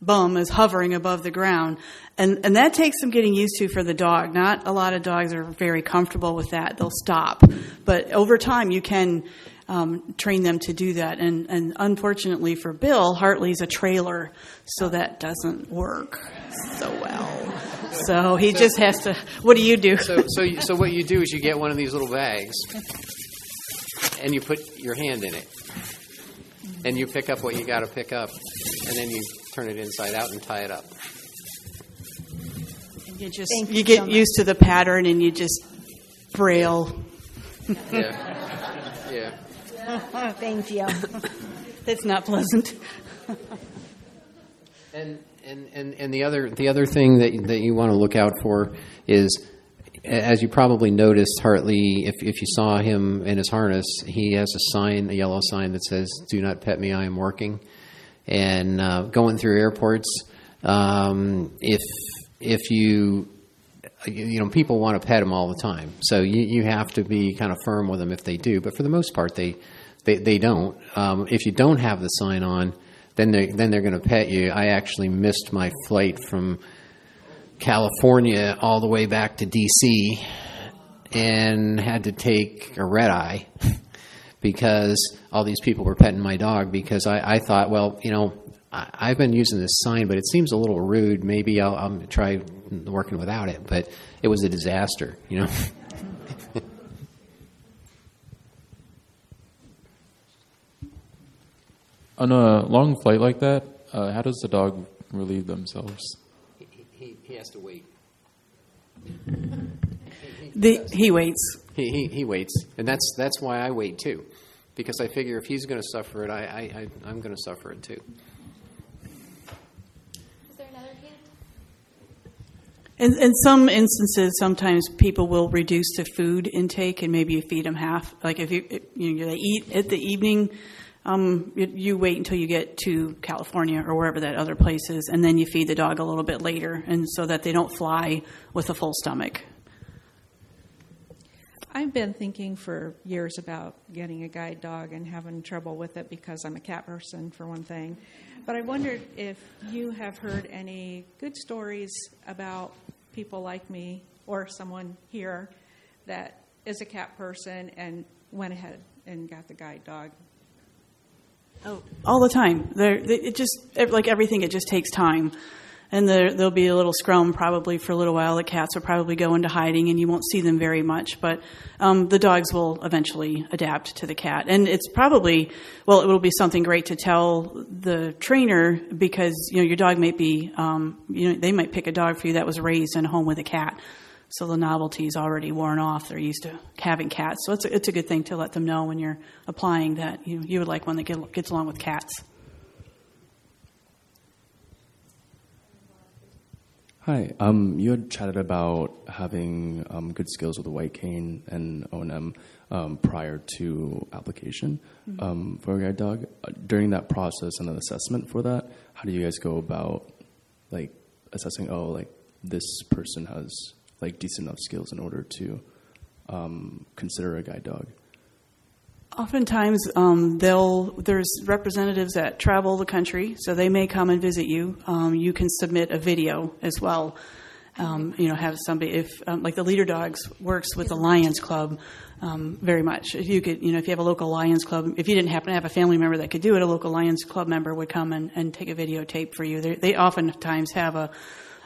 bum is hovering above the ground. And, and that takes some getting used to for the dog. Not a lot of dogs are very comfortable with that. They'll stop. But over time, you can um, train them to do that. And, and unfortunately for Bill, Hartley's a trailer, so that doesn't work so well. So he just has to. What do you do? So, so, so what you do is you get one of these little bags, and you put your hand in it, and you pick up what you got to pick up, and then you turn it inside out and tie it up. And you just Thank you, you get much. used to the pattern, and you just braille. Yeah, yeah. Thank you. That's not pleasant. And, and, and, and the other the other thing that that you want to look out for is, as you probably noticed, Hartley, if if you saw him in his harness, he has a sign, a yellow sign that says "Do not pet me, I am working." And uh, going through airports, um, if if you you know people want to pet them all the time, so you you have to be kind of firm with them if they do. But for the most part, they they, they don't. Um, if you don't have the sign on, then they then they're going to pet you. I actually missed my flight from California all the way back to D.C. and had to take a red eye because all these people were petting my dog because I, I thought, well, you know, I, I've been using this sign, but it seems a little rude. Maybe I'll, I'll try working without it. But it was a disaster, you know. On a long flight like that, uh, how does the dog relieve themselves? he, he, he has to wait. The, he waits. He, he, he waits, and that's that's why I wait too, because I figure if he's going to suffer it, I, I, I I'm going to suffer it too. Is there another hand? In, in some instances, sometimes people will reduce the food intake and maybe you feed them half. Like if you, you know, they eat at the evening, um, you, you wait until you get to California or wherever that other place is, and then you feed the dog a little bit later, and so that they don't fly with a full stomach. I've been thinking for years about getting a guide dog and having trouble with it because I'm a cat person, for one thing. But I wondered if you have heard any good stories about people like me or someone here that is a cat person and went ahead and got the guide dog. Oh, all the time. There, it just like everything. It just takes time, and there there'll be a little scrum probably for a little while. The cats will probably go into hiding, and you won't see them very much. But um, the dogs will eventually adapt to the cat, and it's probably well, it will be something great to tell the trainer because you know your dog might be um, you know they might pick a dog for you that was raised in a home with a cat. So the novelty's already worn off. They're used to having cats. So it's a, it's a good thing to let them know when you're applying that you, you would like one that get, gets along with cats. Hi. Um, you had chatted about having um, good skills with the white cane and O&M um, prior to application um, for a guide dog. Uh, During that process and an assessment for that, how do you guys go about like assessing? Oh, like this person has like decent enough skills in order to um, consider a guide dog. Oftentimes, um, they'll there's representatives that travel the country, so they may come and visit you. Um, you can submit a video as well. Um, you know, have somebody if um, like the Leader Dogs works with the Lions Club um, very much. If you could, you know, if you have a local Lions Club, if you didn't happen to have a family member that could do it, a local Lions Club member would come and, and take a videotape for you. They, they oftentimes have a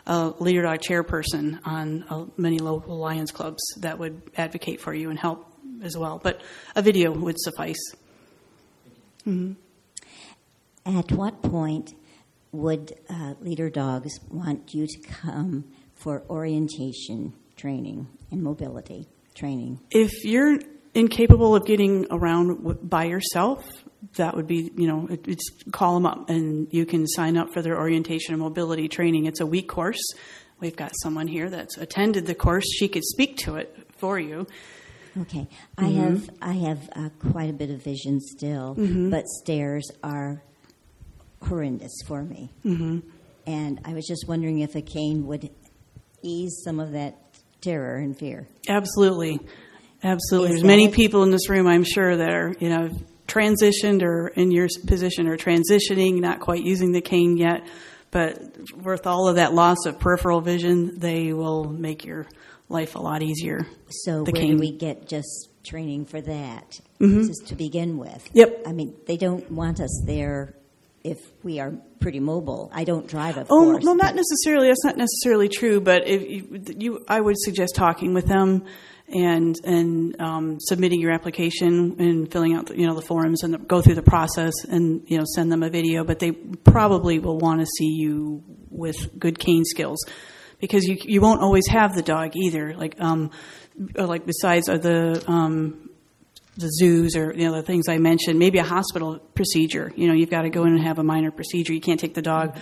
a leader dog chairperson on uh, many local Lions clubs that would advocate for you and help as well. But a video would suffice. hmm At what point would uh, leader dogs want you to come for orientation training and mobility training? If you're incapable of getting around by yourself, that would be, you know, it, it's call them up and you can sign up for their orientation and mobility training. It's a week course. We've got someone here that's attended the course. She could speak to it for you. Okay, I Mhm. have I have uh, quite a bit of vision still, Mhm. but stairs are horrendous for me. Mhm. And I was just wondering if a cane would ease some of that terror and fear. Absolutely. Absolutely. There's many people in this room, I'm sure, that are, you know, transitioned or in your position or transitioning, not quite using the cane yet. But with all of that loss of peripheral vision, they will make your life a lot easier. So The where cane. do we get just training for that? Mhm. Just to begin with. Yep. I mean, they don't want us there if we are pretty mobile. I don't drive, of Oh course. no, not necessarily. That's not necessarily true. But if you, you I would suggest talking with them and and um, submitting your application and filling out the, you know the forms and the, go through the process and you know send them a video. But they probably will want to see you with good cane skills because you you won't always have the dog either. Like um, like besides uh, the um, the zoos or you know the things I mentioned, maybe a hospital procedure. You know, you've got to go in and have a minor procedure. You can't take the dog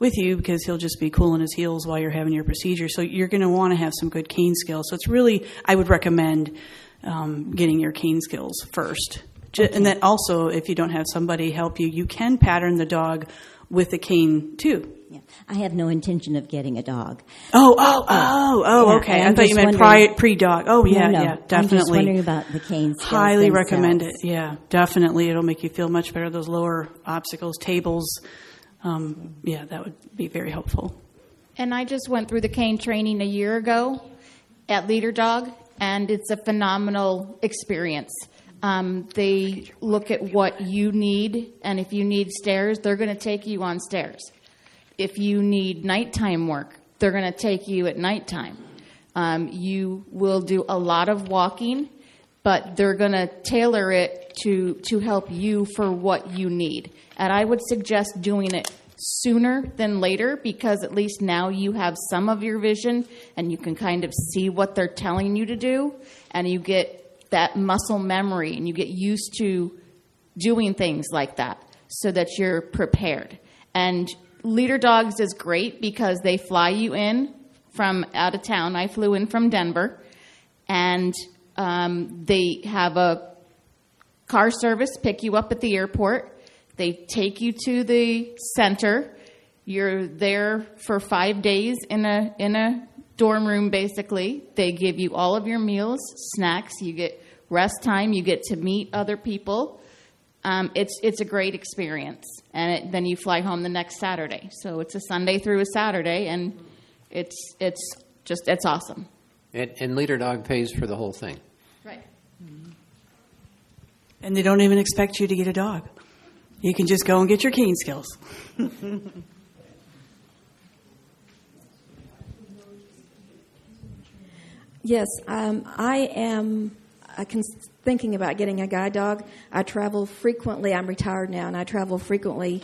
with you because he'll just be cooling his heels while you're having your procedure. So you're going to want to have some good cane skills. So it's really I would recommend um, getting your cane skills first. Ju- And then also, if you don't have somebody help you, you can pattern the dog with the cane too. Yeah. I have no intention of getting a dog. Oh, oh, oh, oh, Yeah, okay. I'm I thought you meant pri- pre-dog. Oh, yeah, no. yeah, I'm just wondering about the cane skills Highly themselves. recommend it. Yeah, definitely. It'll make you feel much better. Those lower obstacles, tables. Um, yeah, that would be very helpful. And I just went through the cane training a year ago at Leader Dog, and it's a phenomenal experience. Um, they look at what you need, and if you need stairs, they're going to take you on stairs. If you need nighttime work, they're going to take you at nighttime. Um, you will do a lot of walking, but they're going to tailor it to to help you for what you need. And I would suggest doing it sooner than later because at least now you have some of your vision and you can kind of see what they're telling you to do and you get that muscle memory and you get used to doing things like that so that you're prepared. And Leader Dogs is great because they fly you in from out of town. I flew in from Denver, and um, they have a car service pick you up at the airport. They take you to the center. You're there for five days in a in a dorm room. Basically, they give you all of your meals, snacks. You get rest time. You get to meet other people. Um, it's it's a great experience, and it, then you fly home the next Saturday. So it's a Sunday through a Saturday, and it's it's just it's awesome. And, and Leader Dog pays for the whole thing. Right. And they don't even expect you to get a dog. You can just go and get your cane skills. Yes, um, I am uh, cons- thinking about getting a guide dog. I travel frequently. I'm retired now, and I travel frequently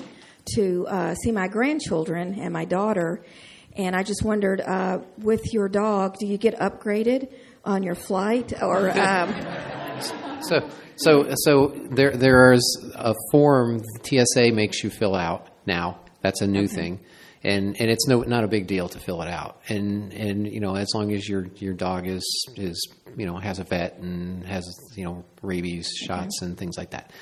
to uh, see my grandchildren and my daughter. And I just wondered, uh, with your dog, do you get upgraded on your flight, or um, So, so, so there, there is a form TSA makes you fill out now. That's a new Okay. thing, and and it's no not a big deal to fill it out. And and you know as long as your your dog is is you know has a vet and has you know rabies shots and things like that.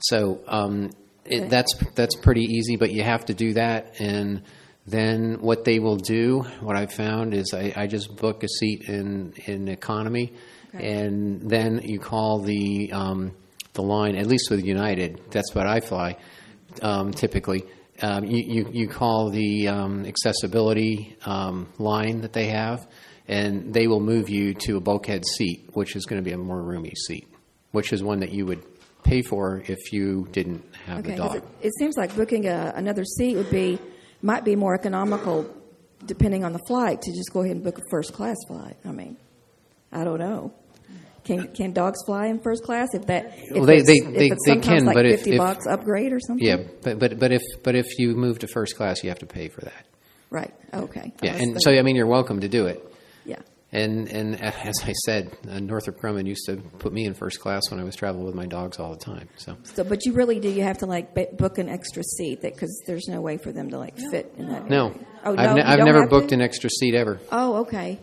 So um, it, Okay. that's that's pretty easy, but you have to do that and. Then what they will do, what I've found is I, I just book a seat in in economy, and then you call the um, the line. At least with United, that's what I fly um, typically. Um, you, you you call the um, accessibility um, line that they have, and they will move you to a bulkhead seat, which is going to be a more roomy seat, which is one that you would pay for if you didn't have okay? the dog. It, it seems like booking a, another seat would be might be more economical, depending on the flight, to just go ahead and book a first class flight. I mean, I don't know. Can can dogs fly in first class if that? If Well, they- it's- they- if they- it's they sometimes can, like but if- fifty if- bucks upgrade or something. Yeah, but but but if but if you move to first class, you have to pay for that. Right. Okay. Yeah, I was and so I mean, you're welcome to do it. Yeah. And and as I said, uh, Northrop Grumman used to put me in first class when I was traveling with my dogs all the time. So So, but you really do. You have to like b- book an extra seat that because there's no way for them to like fit in that. no, area. Oh, no, I've, ne- you I've don't never have booked to? an extra seat ever. Oh, okay.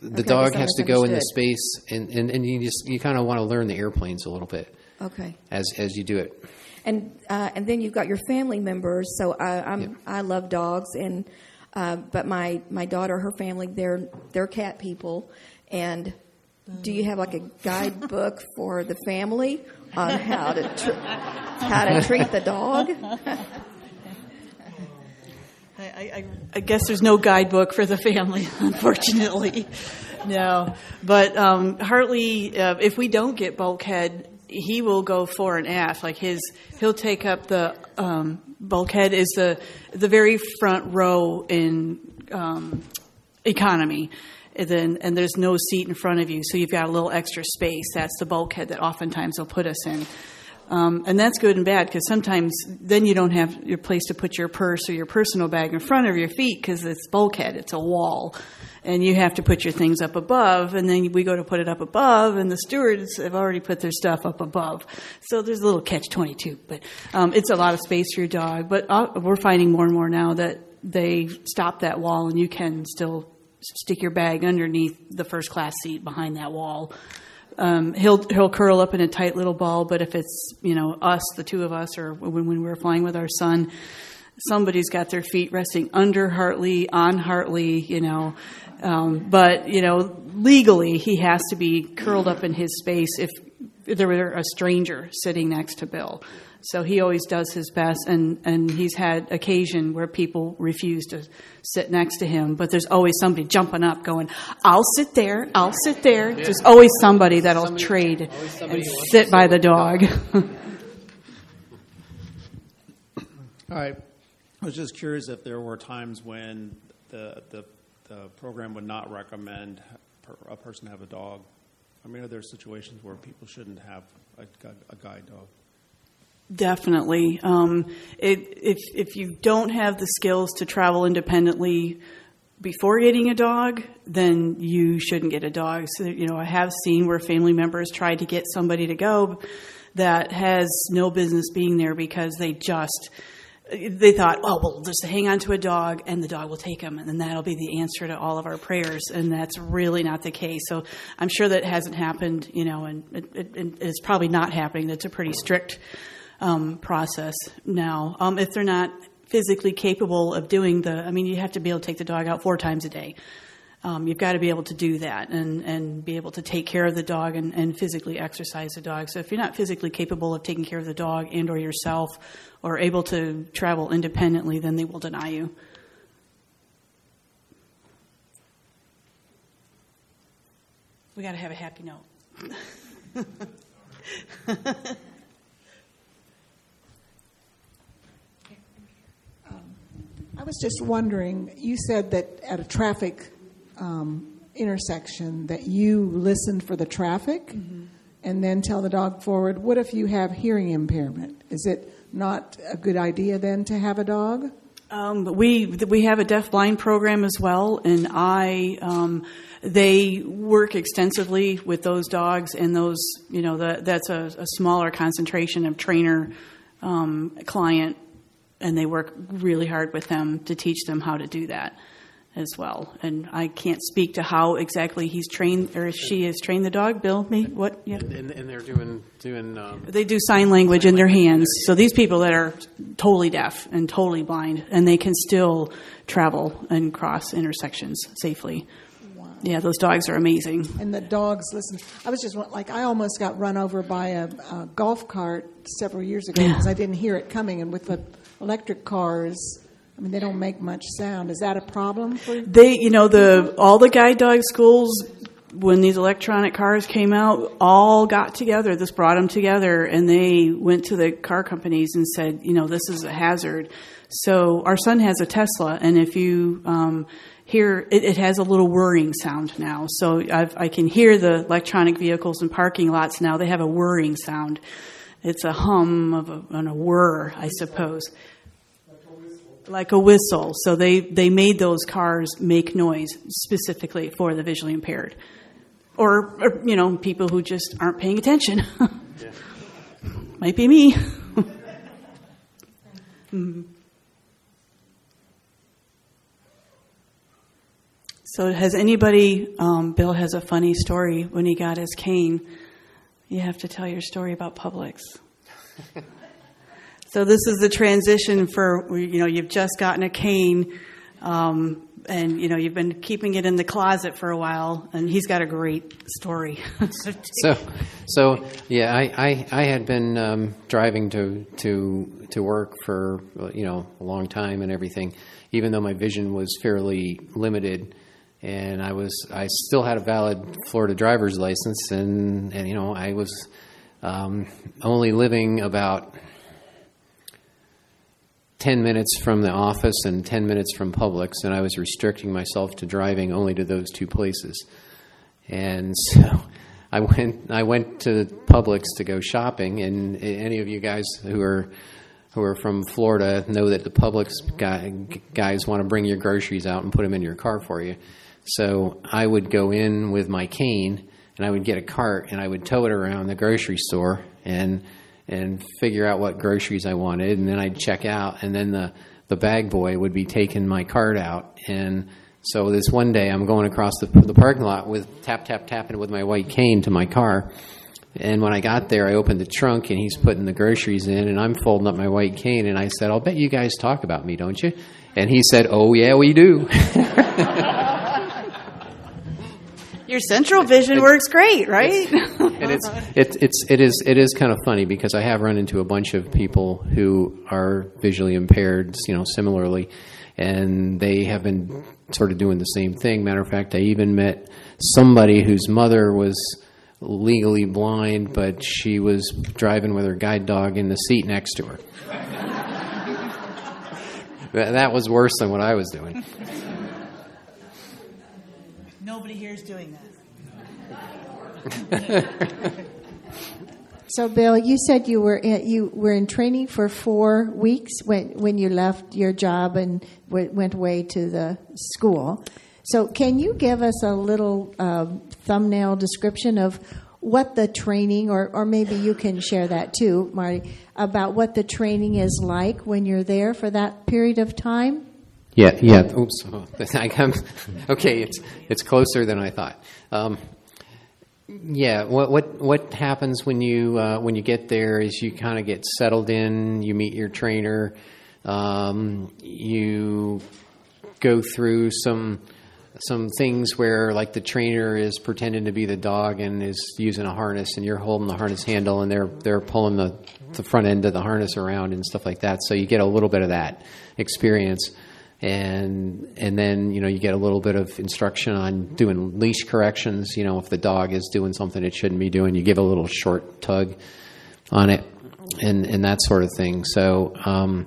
The Okay, dog has to go in the space, and, and, and you just you kind of want to learn the airplanes a little bit Okay. as as you do it. And uh, and then you've got your family members. So I, I'm I love dogs, and uh, but my my daughter, her family, they're they're cat people. And do you have like a guidebook for the family on how to tr- how to treat the dog? I, I, I guess there's no guidebook for the family, unfortunately. No, but um, Hartley, uh, if we don't get bulkhead, he will go fore and aft. Like his, he'll take up the um, bulkhead is the the very front row in um, economy. And then, and there's no seat in front of you, so you've got a little extra space. That's the bulkhead that oftentimes they'll put us in. Um, and that's good and bad because sometimes then you don't have your place to put your purse or your personal bag in front of your feet because it's bulkhead, it's a wall. And you have to put your things up above, and then we go to put it up above, and the stewards have already put their stuff up above. So there's a little catch 22, but um, it's a lot of space for your dog. But uh, we're finding more and more now that they stop that wall, and you can still stick your bag underneath the first class seat behind that wall um, he'll he'll curl up in a tight little ball. But if it's you know us, the two of us, or when, when we're flying with our son, somebody's got their feet resting under Hartley, on Hartley, you know. Um, but you know, legally, he has to be curled up in his space if there were a stranger sitting next to Bill. So he always does his best, and, and he's had occasion where people refuse to sit next to him, but there's always somebody jumping up going, I'll sit there, I'll sit there. Yeah. There's always somebody that'll Somebody- trade somebody and sit by the dog. All right. I was just curious if there were times when the, the, the program would not recommend a person have a dog. I mean, are there situations where people shouldn't have a, a guide dog? Definitely. Um, it, if if you don't have the skills to travel independently before getting a dog, then you shouldn't get a dog. So, you know, I have seen where family members tried to get somebody to go that has no business being there because they just they thought, oh well, just hang on to a dog and the dog will take them, and then that'll be the answer to all of our prayers. And that's really not the case. So I'm sure that hasn't happened, you know, and it, it, it- it's probably not happening. That's a pretty strict um, process now. Um, if they're not physically capable of doing the, I mean, you have to be able to take the dog out four times a day. Um, you've got to be able to do that and, and be able to take care of the dog and, and physically exercise the dog. So if you're not physically capable of taking care of the dog and or yourself or able to travel independently, then they will deny you. We got to have a happy note. I was just wondering, you said that at a traffic um, intersection that you listened for the traffic and then tell the dog forward. What if you have hearing impairment? Is it not a good idea then to have a dog? Um, we we have a deaf blind program as well, and I um, they work extensively with those dogs, and those you know the, that's a, a smaller concentration of trainer um, client, and they work really hard with them to teach them how to do that as well. And I can't speak to how exactly he's trained or she has trained the dog. Bill, me what? Yeah. And, and they're doing doing. Um, They do sign language in their hands. So these people that are totally deaf and totally blind, and they can still travel and cross intersections safely. Yeah, those dogs are amazing. And the dogs listen. I was just like, I almost got run over by a, a golf cart several years ago Yeah. because I didn't hear it coming. And with the electric cars, I mean, they don't make much sound. Is that a problem for you? They, you know, the all the guide dog schools when these electronic cars came out, all got together. This brought them together, and they went to the car companies and said, you know, this is a hazard. So our son has a Tesla, and if you um, hear, it, it has a little whirring sound now. So I've, I can hear the electronic vehicles in parking lots now. They have a whirring sound. It's a hum of a, and a whir, I suppose like a whistle. So they, they made those cars make noise specifically for the visually impaired. Or, or you know, people who just aren't paying attention. Might be me. Mhm. So has anybody, um, Bill has a funny story when he got his cane. You have to tell your story about Publix. So this is the transition for you know you've just gotten a cane, Um, and you know, you've been keeping it in the closet for a while, and he's got a great story. So, so yeah, I, I, I had been um, driving to to to work for you know a long time and everything, even though my vision was fairly limited, and I was I still had a valid Florida driver's license, and and you know I was um, only living about. 10 minutes from the office and 10 minutes from Publix, and I was restricting myself to driving only to those two places. And so I went I went to Publix to go shopping, and any of you guys who are who are from Florida know that the Publix guy, guys want to bring your groceries out and put them in your car for you. So I would go in with my cane, and I would get a cart, and I would tow it around the grocery store, and and figure out what groceries I wanted, and then I'd check out, and then the the bag boy would be taking my cart out, and so this one day I'm going across the, the parking lot with tap tap tapping with my white cane to my car, and when I got there, I opened the trunk and he's putting the groceries in, and I'm folding up my white cane, and I said, "I'll bet you guys talk about me, don't you?" And he said, "Oh yeah, we do." Your central vision works great, right? and it's it, it's it is it is kind of funny because I have run into a bunch of people who are visually impaired, you know, similarly, and they have been sort of doing the same thing. Matter of fact, I even met somebody whose mother was legally blind, but she was driving with her guide dog in the seat next to her. that was worse than what I was doing. Nobody here is doing that. So, Bill, you said you were in, you were in training for four weeks when when you left your job and w- went away to the school. So, can you give us a little um, thumbnail description of what the training, or or maybe you can share that too, Marty, about what the training is like when you're there for that period of time? Yeah, yeah. Oops. Okay, it's it's closer than I thought. Um, yeah. What what what happens when you uh, when you get there is you kind of get settled in. You meet your trainer. Um, you go through some some things where like the trainer is pretending to be the dog and is using a harness and you're holding the harness handle and they're they're pulling the the front end of the harness around and stuff like that so you get a little bit of that experience and and then you know you get a little bit of instruction on doing leash corrections. You know if the dog is doing something it shouldn't be doing you give a little short tug on it and and that sort of thing. So um,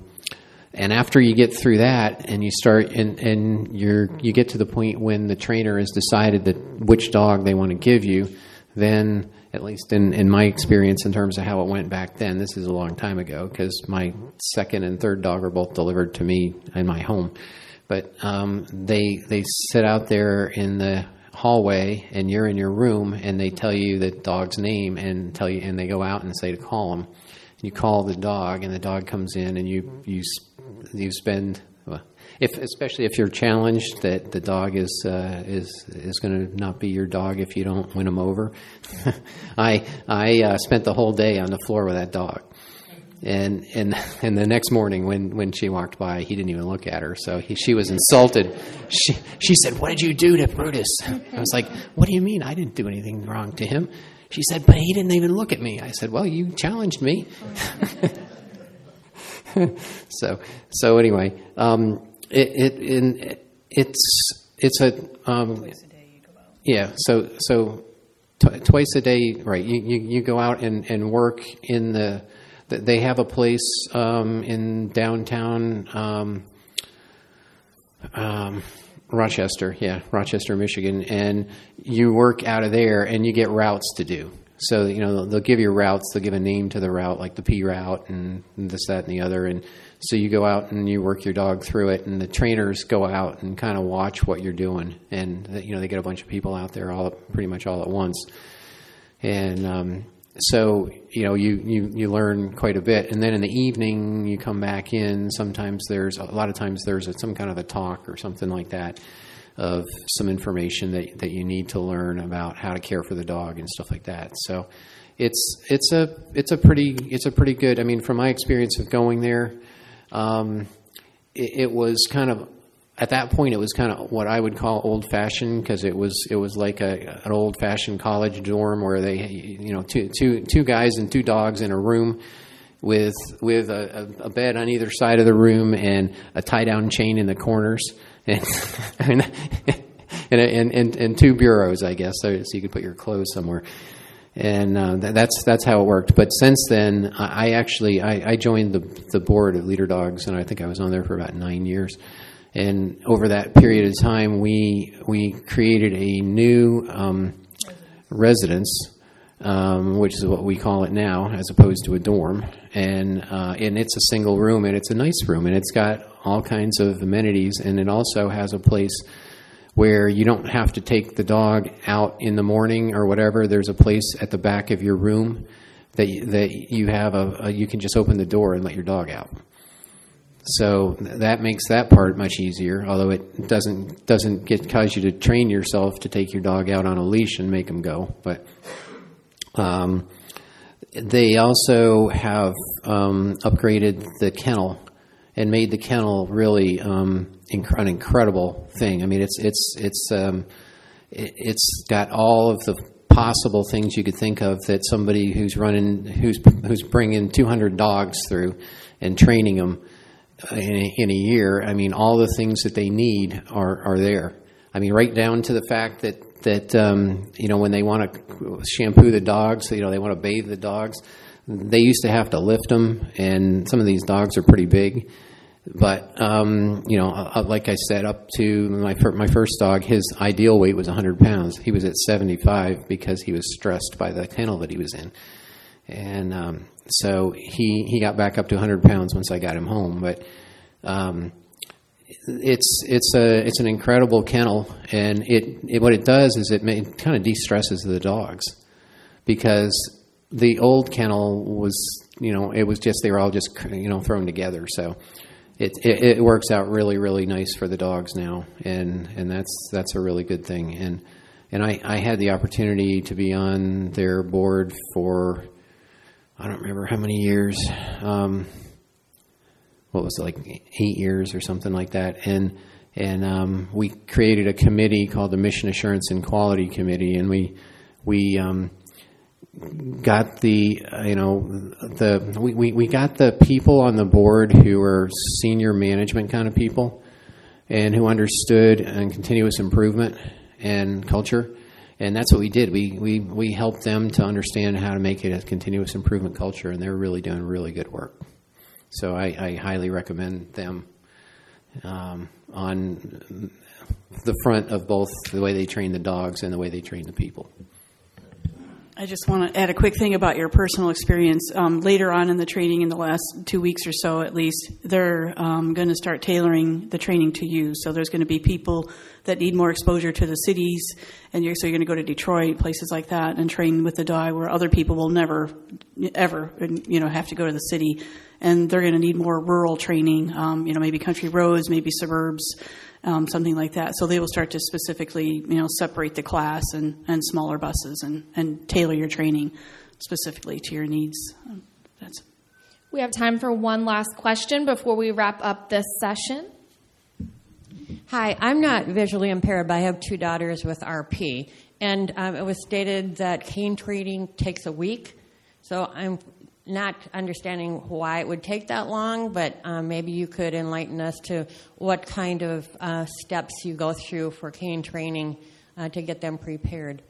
and after you get through that and you start and, and you're you get to the point when the trainer has decided that which dog they want to give you then at least in, in my experience in terms of how it went back then. This is a long time ago because my second and third dog are both delivered to me in my home. But um, they they sit out there in the hallway and you're in your room and they tell you the dog's name and tell you and they go out and say to call him you call the dog and the dog comes in and you you you spend if especially if you're challenged that the dog is uh, is is going to not be your dog if you don't win him over. I I uh, spent the whole day on the floor with that dog, and and and the next morning when when she walked by, he didn't even look at her, so he, she was insulted. She she said, "What did you do to Brutus?" I was like, "What do you mean? I didn't do anything wrong to him." She said, "But he didn't even look at me." I said, "Well, you challenged me." so so anyway, um, it, it, in, it's it's a um, yeah. So so t- twice a day, right? You, you you go out and and work in the. They have a place um, in downtown um, um, Rochester, yeah, Rochester, Michigan, and you work out of there, and you get routes to do. So you know they'll give you routes. They'll give a name to the route, like the P route, and this, that, and the other. And so you go out and you work your dog through it, and the trainers go out and kind of watch what you're doing. And you know they get a bunch of people out there all pretty much all at once. And um, so you know you, you you learn quite a bit. And then in the evening you come back in. Sometimes there's a lot of times there's some kind of a talk or something like that of some information that that you need to learn about how to care for the dog and stuff like that. So it's it's a it's a pretty it's a pretty good. I mean, from my experience of going there, um, it, it was kind of at that point, it was kind of what I would call old fashioned because it was it was like a, an old fashioned college dorm where they you know two two two guys and two dogs in a room with with a, a, bed on either side of the room and a tie down chain in the corners and and, and, and, and two bureaus, I guess, so, so you could put your clothes somewhere. And uh, th- that's that's how it worked. But since then, I, I actually I, I joined the the board of Leader Dogs, and I think I was on there for about nine years. And over that period of time, we we created a new um, residence, um, which is what we call it now, as opposed to a dorm. And uh, and it's a single room, and it's a nice room, and it's got all kinds of amenities, and it also has a place where you don't have to take the dog out in the morning or whatever. There's a place at the back of your room that that you have a, a you can just open the door and let your dog out. So that makes that part much easier. Although it doesn't doesn't get cause you to train yourself to take your dog out on a leash and make him go. But um, they also have um, upgraded the kennel and made the kennel really um, inc- an incredible thing. I mean, it's it's it's um, it, it's got all of the possible things you could think of that somebody who's running who's who's bringing 200 dogs through and training them in a, in a year. I mean, all the things that they need are are there. I mean, right down to the fact that that um, you know when they want to shampoo the dogs, you know they want to bathe the dogs. They used to have to lift them, and some of these dogs are pretty big. But um, you know, uh, like I said, up to my fir- my first dog, his ideal weight was 100 pounds. He was at 75 because he was stressed by the kennel that he was in, and um, so he he got back up to 100 pounds once I got him home. But um, it's it's a it's an incredible kennel, and it, it what it does is it, it kind of de-stresses the dogs because the old kennel was you know it was just they were all just you know thrown together so it, it, it works out really really nice for the dogs now and and that's that's a really good thing. And and I, I had the opportunity to be on their board for I don't remember how many years um, what was it like eight years or something like that. And and um, we created a committee called the Mission Assurance and Quality Committee and we we um, got the uh, you know the we, we, we got the people on the board who are senior management kind of people and who understood and continuous improvement and culture. And that's what we did. We, we we helped them to understand how to make it a continuous improvement culture and they're really doing really good work. So I, I highly recommend them um, on the front of both the way they train the dogs and the way they train the people I just want to add a quick thing about your personal experience. Um, later on in the training, in the last two weeks or so at least, they're um, going to start tailoring the training to you. So there's going to be people that need more exposure to the cities, and you're, so you're going to go to Detroit, places like that, and train with the dog, where other people will never, ever, you know, have to go to the city, and they're going to need more rural training. Um, you know, maybe country roads, maybe suburbs um, something like that. So they will start to specifically, you know, separate the class and, and smaller buses and, and tailor your training specifically to your needs. Um, That's We have time for one last question before we wrap up this session. Hi, I'm not visually impaired, but I have two daughters with RP. And um, it was stated that cane training takes a week. So I'm not understanding why it would take that long, but um, maybe you could enlighten us to what kind of uh, steps you go through for cane training uh, to get them prepared.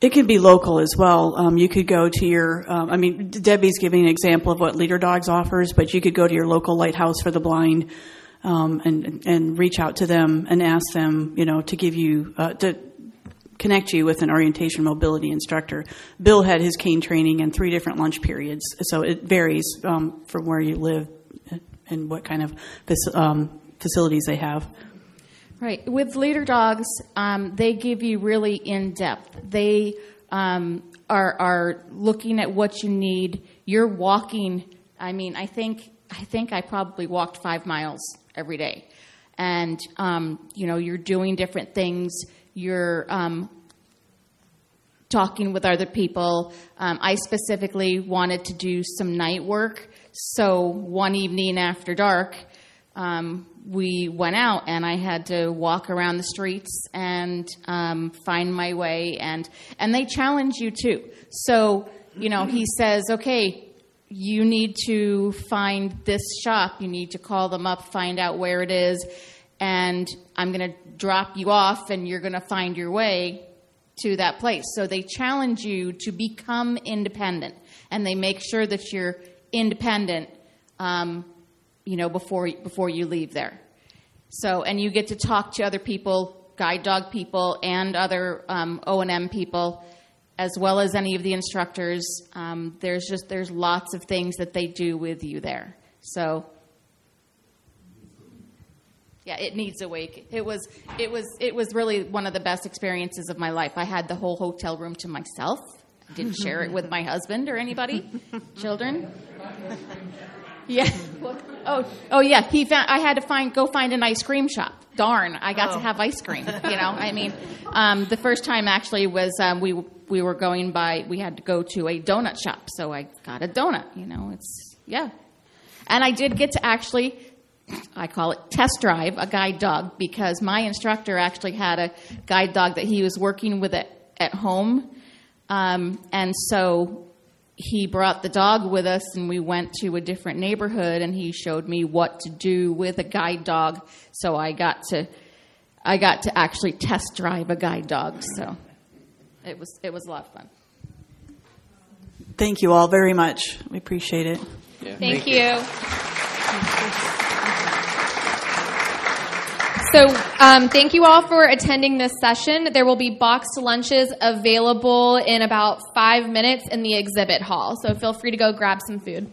It can be local as well. Um, you could go to your, um, I mean, Debbie's giving an example of what Leader Dogs offers, but you could go to your local Lighthouse for the Blind um, and and reach out to them and ask them, you know, to give you uh, to connect you with an orientation mobility instructor. Bill had his cane training in three different lunch periods, so it varies um, from where you live and what kind of um, facilities they have. Right. With leader dogs, um, they give you really in depth. They um, are are looking at what you need. You're walking. I mean, I think I think I probably walked five miles every day, and um, you know, you're doing different things. You're um, talking with other people. Um, I specifically wanted to do some night work, so one evening after dark, um, we went out and I had to walk around the streets and um, find my way. And and they challenge you too. So you know, he says, okay. You need to find this shop. You need to call them up, find out where it is, and I'm going to drop you off, and you're going to find your way to that place. So they challenge you to become independent, and they make sure that you're independent, um, you know, before before you leave there. So, and you get to talk to other people, guide dog people, and other um, O and M people, as well as any of the instructors. Um, there's just there's lots of things that they do with you there. So. Yeah, it needs a wake. It was it was it was really one of the best experiences of my life. I had the whole hotel room to myself. I didn't share it with my husband or anybody, children. Yeah. Oh, oh yeah. He found. I had to find go find an ice cream shop. Darn, I got to have ice cream. You know, I mean, um, the first time actually was um, we we were going by. We had to go to a donut shop, so I got a donut. You know, it's yeah. And I did get to actually I call it test drive a guide dog because my instructor actually had a guide dog that he was working with at, at home. Um, and so he brought the dog with us and we went to a different neighborhood and he showed me what to do with a guide dog. So I got to I got to actually test drive a guide dog. So it was it was a lot of fun. Thank you all very much. We appreciate it. Thank, you. So, um, thank you all for attending this session. There will be boxed lunches available in about five minutes in the exhibit hall. So, feel free to go grab some food.